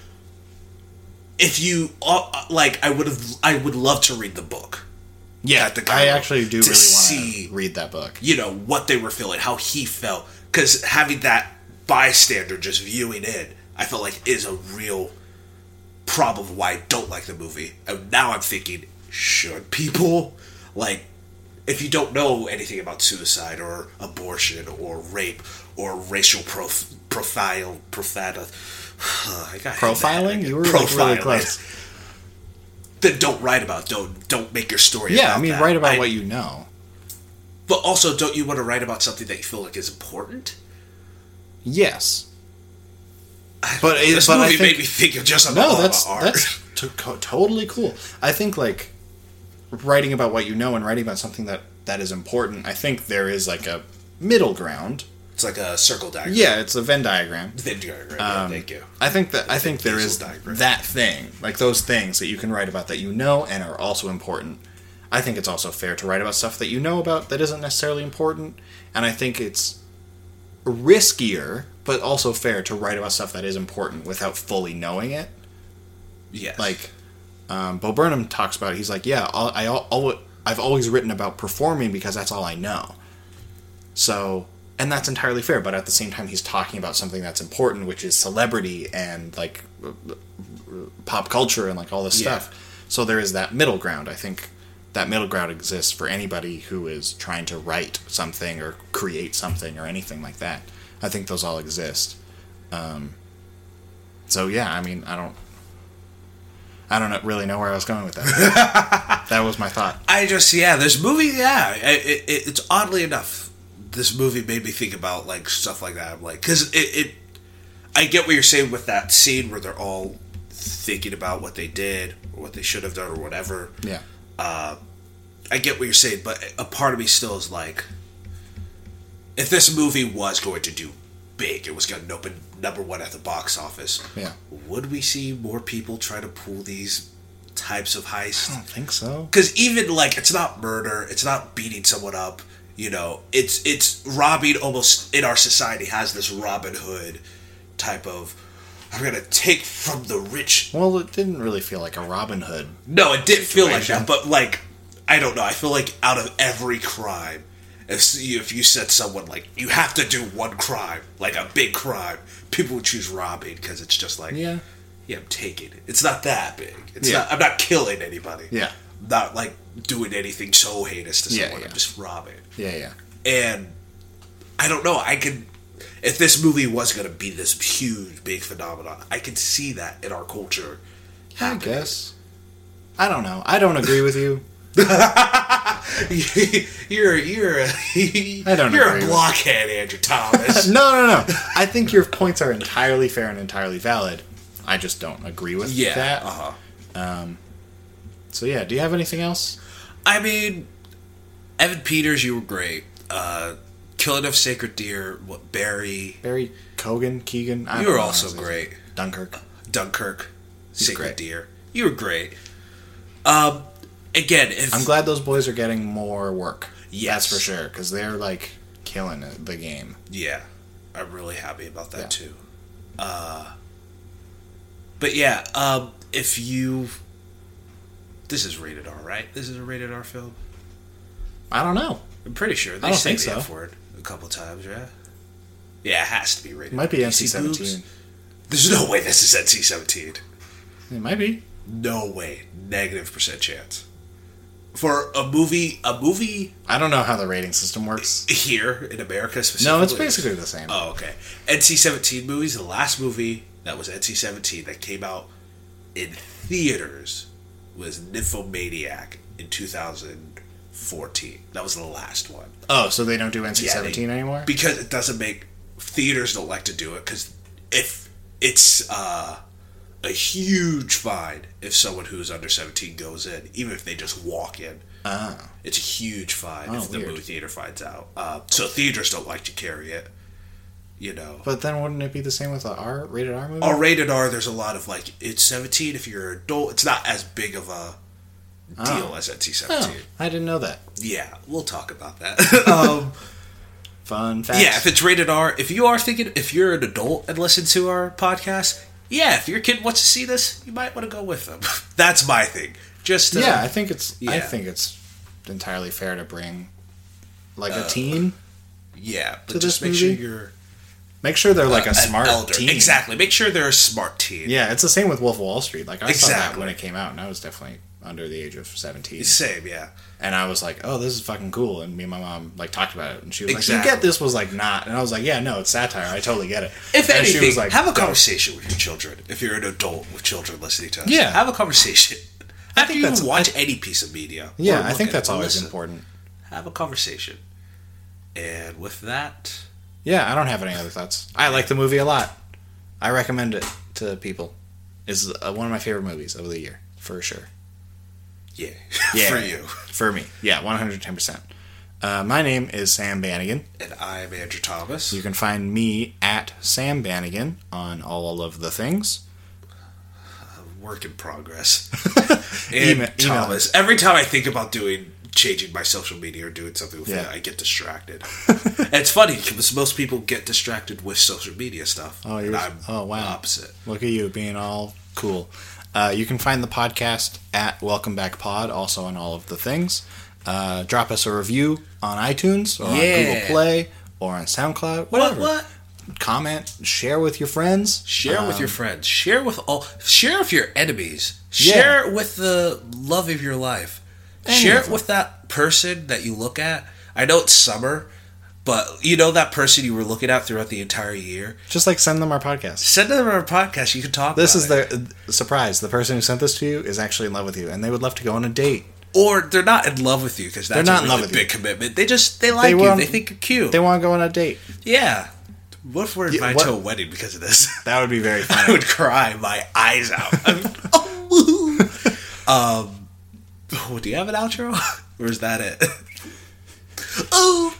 if you uh, like, I would have, I would love to read the book. Yeah, the I actually do really want to read that book. You know what they were feeling, how he felt, because having that bystander just viewing it, I felt like is a real problem why I don't like the movie. And now I'm thinking, should people like if you don't know anything about suicide or abortion or rape or racial prof- profile (sighs) I got profiling? you were profiling. Like really close. (laughs) Then don't write about don't don't make your story yeah i mean that. write about I, what you know. But also don't you want to write about something that you feel like is important? Yes. But this but movie think, made me think of just no that's that's t- totally cool. I think like writing about what you know and writing about something that that is important, I think there is like a middle ground. It's like a circle diagram. Yeah, it's a Venn diagram. Venn diagram. Um, thank you. I think that I think there is diagram. that thing, like those things that you can write about that you know and are also important. I think it's also fair to write about stuff that you know about that isn't necessarily important, and I think it's riskier but also fair to write about stuff that is important without fully knowing it. Yes. Like um, Bo Burnham talks about it. He's like, yeah, I, I, I've always written about performing because that's all I know. So, and that's entirely fair. But at the same time, he's talking about something that's important, which is celebrity and like pop culture and like all this yeah. stuff. So there is that middle ground. I think that middle ground exists for anybody who is trying to write something or create something or anything like that. I think those all exist. Um, so yeah, I mean, I don't I don't really know where I was going with that. (laughs) that was my thought. I just yeah, this movie yeah, it, it, it's oddly enough, this movie made me think about like stuff like that. I'm like because it, it, I get what you're saying with that scene where they're all thinking about what they did or what they should have done or whatever. Yeah. Uh, I get what you're saying, but a part of me still is like, if this movie was going to do big, it was going to open number one at the box office. Yeah. Would we see more people try to pull these types of heists? I don't think so. because even like it's not murder it's not beating someone up you know it's it's robbing almost in our society has this robin hood type of i'm gonna take from the rich Well, it didn't really feel like a Robin Hood. no it didn't feel like that but like i don't know i feel like out of every crime if you, if you said someone like you have to do one crime like a big crime people would choose robbing because it's just like Yeah. yeah, I'm taking it. It's not that big. It's Yeah. not. I'm not killing anybody. Yeah. Not like doing anything so heinous to Yeah, someone. yeah. I'm just robbing. Yeah, yeah. And I don't know. I could, if this movie was going to be this huge, big phenomenon, I could see that in our culture. I guess. I don't know. I don't agree with you. (laughs) you're you're a, I don't you're a blockhead, Andrew Thomas. (laughs) No, no, no. I think your points are entirely fair and entirely valid. I just don't agree with yeah. that. Uh huh. So yeah, do you have anything else? I mean, Evan Peters, you were great. Uh, Killing of Sacred Deer, what Barry, Barry Cogan, Keoghan. I you were also great. Dunkirk. Dunkirk, Sacred great. Deer. You were great. Um, again, if I'm glad those boys are getting more work. Yes. That's for sure because they're like killing the game. yeah, I'm really happy about that Yeah. too. Uh, but yeah, um, if you, this is rated R, right? This is a rated R film. I don't know. I'm pretty sure they don't say think the so. F word a couple times, yeah. Yeah, it has to be rated. It might be You NC-17. boobs? There's no way this is NC-17. It might be. No way. Negative percent chance. For a movie, a movie I don't know how the rating system works. here in America specifically. No, it's basically the same. Oh, okay. NC-17 movies. The last movie that was NC-17 that came out in theaters was Nymphomaniac in 2014. That was the last one. Oh, so they don't do NC seventeen anymore? because it doesn't make theaters don't like to do it because if it's uh, a huge fine if someone who's under 17 goes in even if they just walk in Ah. it's a huge fine Oh, if the weird. movie theater finds out uh, so theaters don't like to carry it you know But then wouldn't it be the same with a R rated R movie? R rated R there's a lot of like it's 17 if you're an adult it's not as big of a deal Oh. as NC-17 Oh, I didn't know that. yeah we'll talk about that (laughs) um, (laughs) Fun fact. Yeah, if it's rated R, if you are thinking, if you're an adult and listen to our podcast, yeah, if your kid wants to see this, you might want to go with them. (laughs) That's my thing. Just uh, yeah, I think it's. I think it's entirely fair to bring like Uh, a teen. yeah, but to just make sure you're Make sure they're like uh, a smart an elder. teen. Exactly. Make sure they're a smart teen. Yeah, it's the same with Wolf of Wall Street. Like I saw that Exactly. when it came out, and I was definitely under the age of seventeen. Same. Yeah. And I was like, "Oh, this is fucking cool." And me and my mom like talked about it, and she was like, "You get this?" Was like not, and I was like, "Yeah, no, it's satire. I totally get it." If and anything, have a conversation with your children. If you're an adult with children listening to us, Yeah. have a conversation. I think you that's- watch any piece of media. Yeah, I think that's always listen, important. Have a conversation. And with that, Yeah, I don't have any other thoughts. I like the movie a lot. I recommend it to people. It's uh, one of my favorite movies of the year for sure. Yeah, (laughs) Yeah. for you. For me, yeah, one hundred ten percent. Uh, my name is Sam Bannigan. And I'm Andrew Thomas. You can find me at Sam Bannigan on all of the things. work in progress. (laughs) and Email- Thomas, every time I think about doing changing my social media or doing something with Yeah. it, I get distracted. and (laughs) it's funny because most people get distracted with social media stuff. Oh, you're- I'm oh, wow. opposite. Look at you being all cool. Uh, you can find the podcast at Welcome Back Pod, also on all of the things. Uh, drop us a review on iTunes or on Google Play or on SoundCloud. Whatever. What? Comment, share with your friends. Share with Um, your friends. Share with all. Share with your enemies. Share it with the love of your life. Share it with that person that you look at. I know it's summer, but you know that person you were looking at throughout the entire year. Just like send them our podcast. Send them our podcast. You can talk. This is it. the surprise. The person who sent this to you is actually in love with you, and they would love to go on a date. or they're not in love with you because that's not a in really love with big you. commitment. They just they like you. want- They think you're cute. They want to go on a date. yeah, What if we're Yeah, invited what- to a wedding because of this? (laughs) That would be very (laughs) funny. I would cry my eyes out. Oh, (laughs) um, oh, do you have an outro, or is that it? Oh,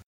(laughs)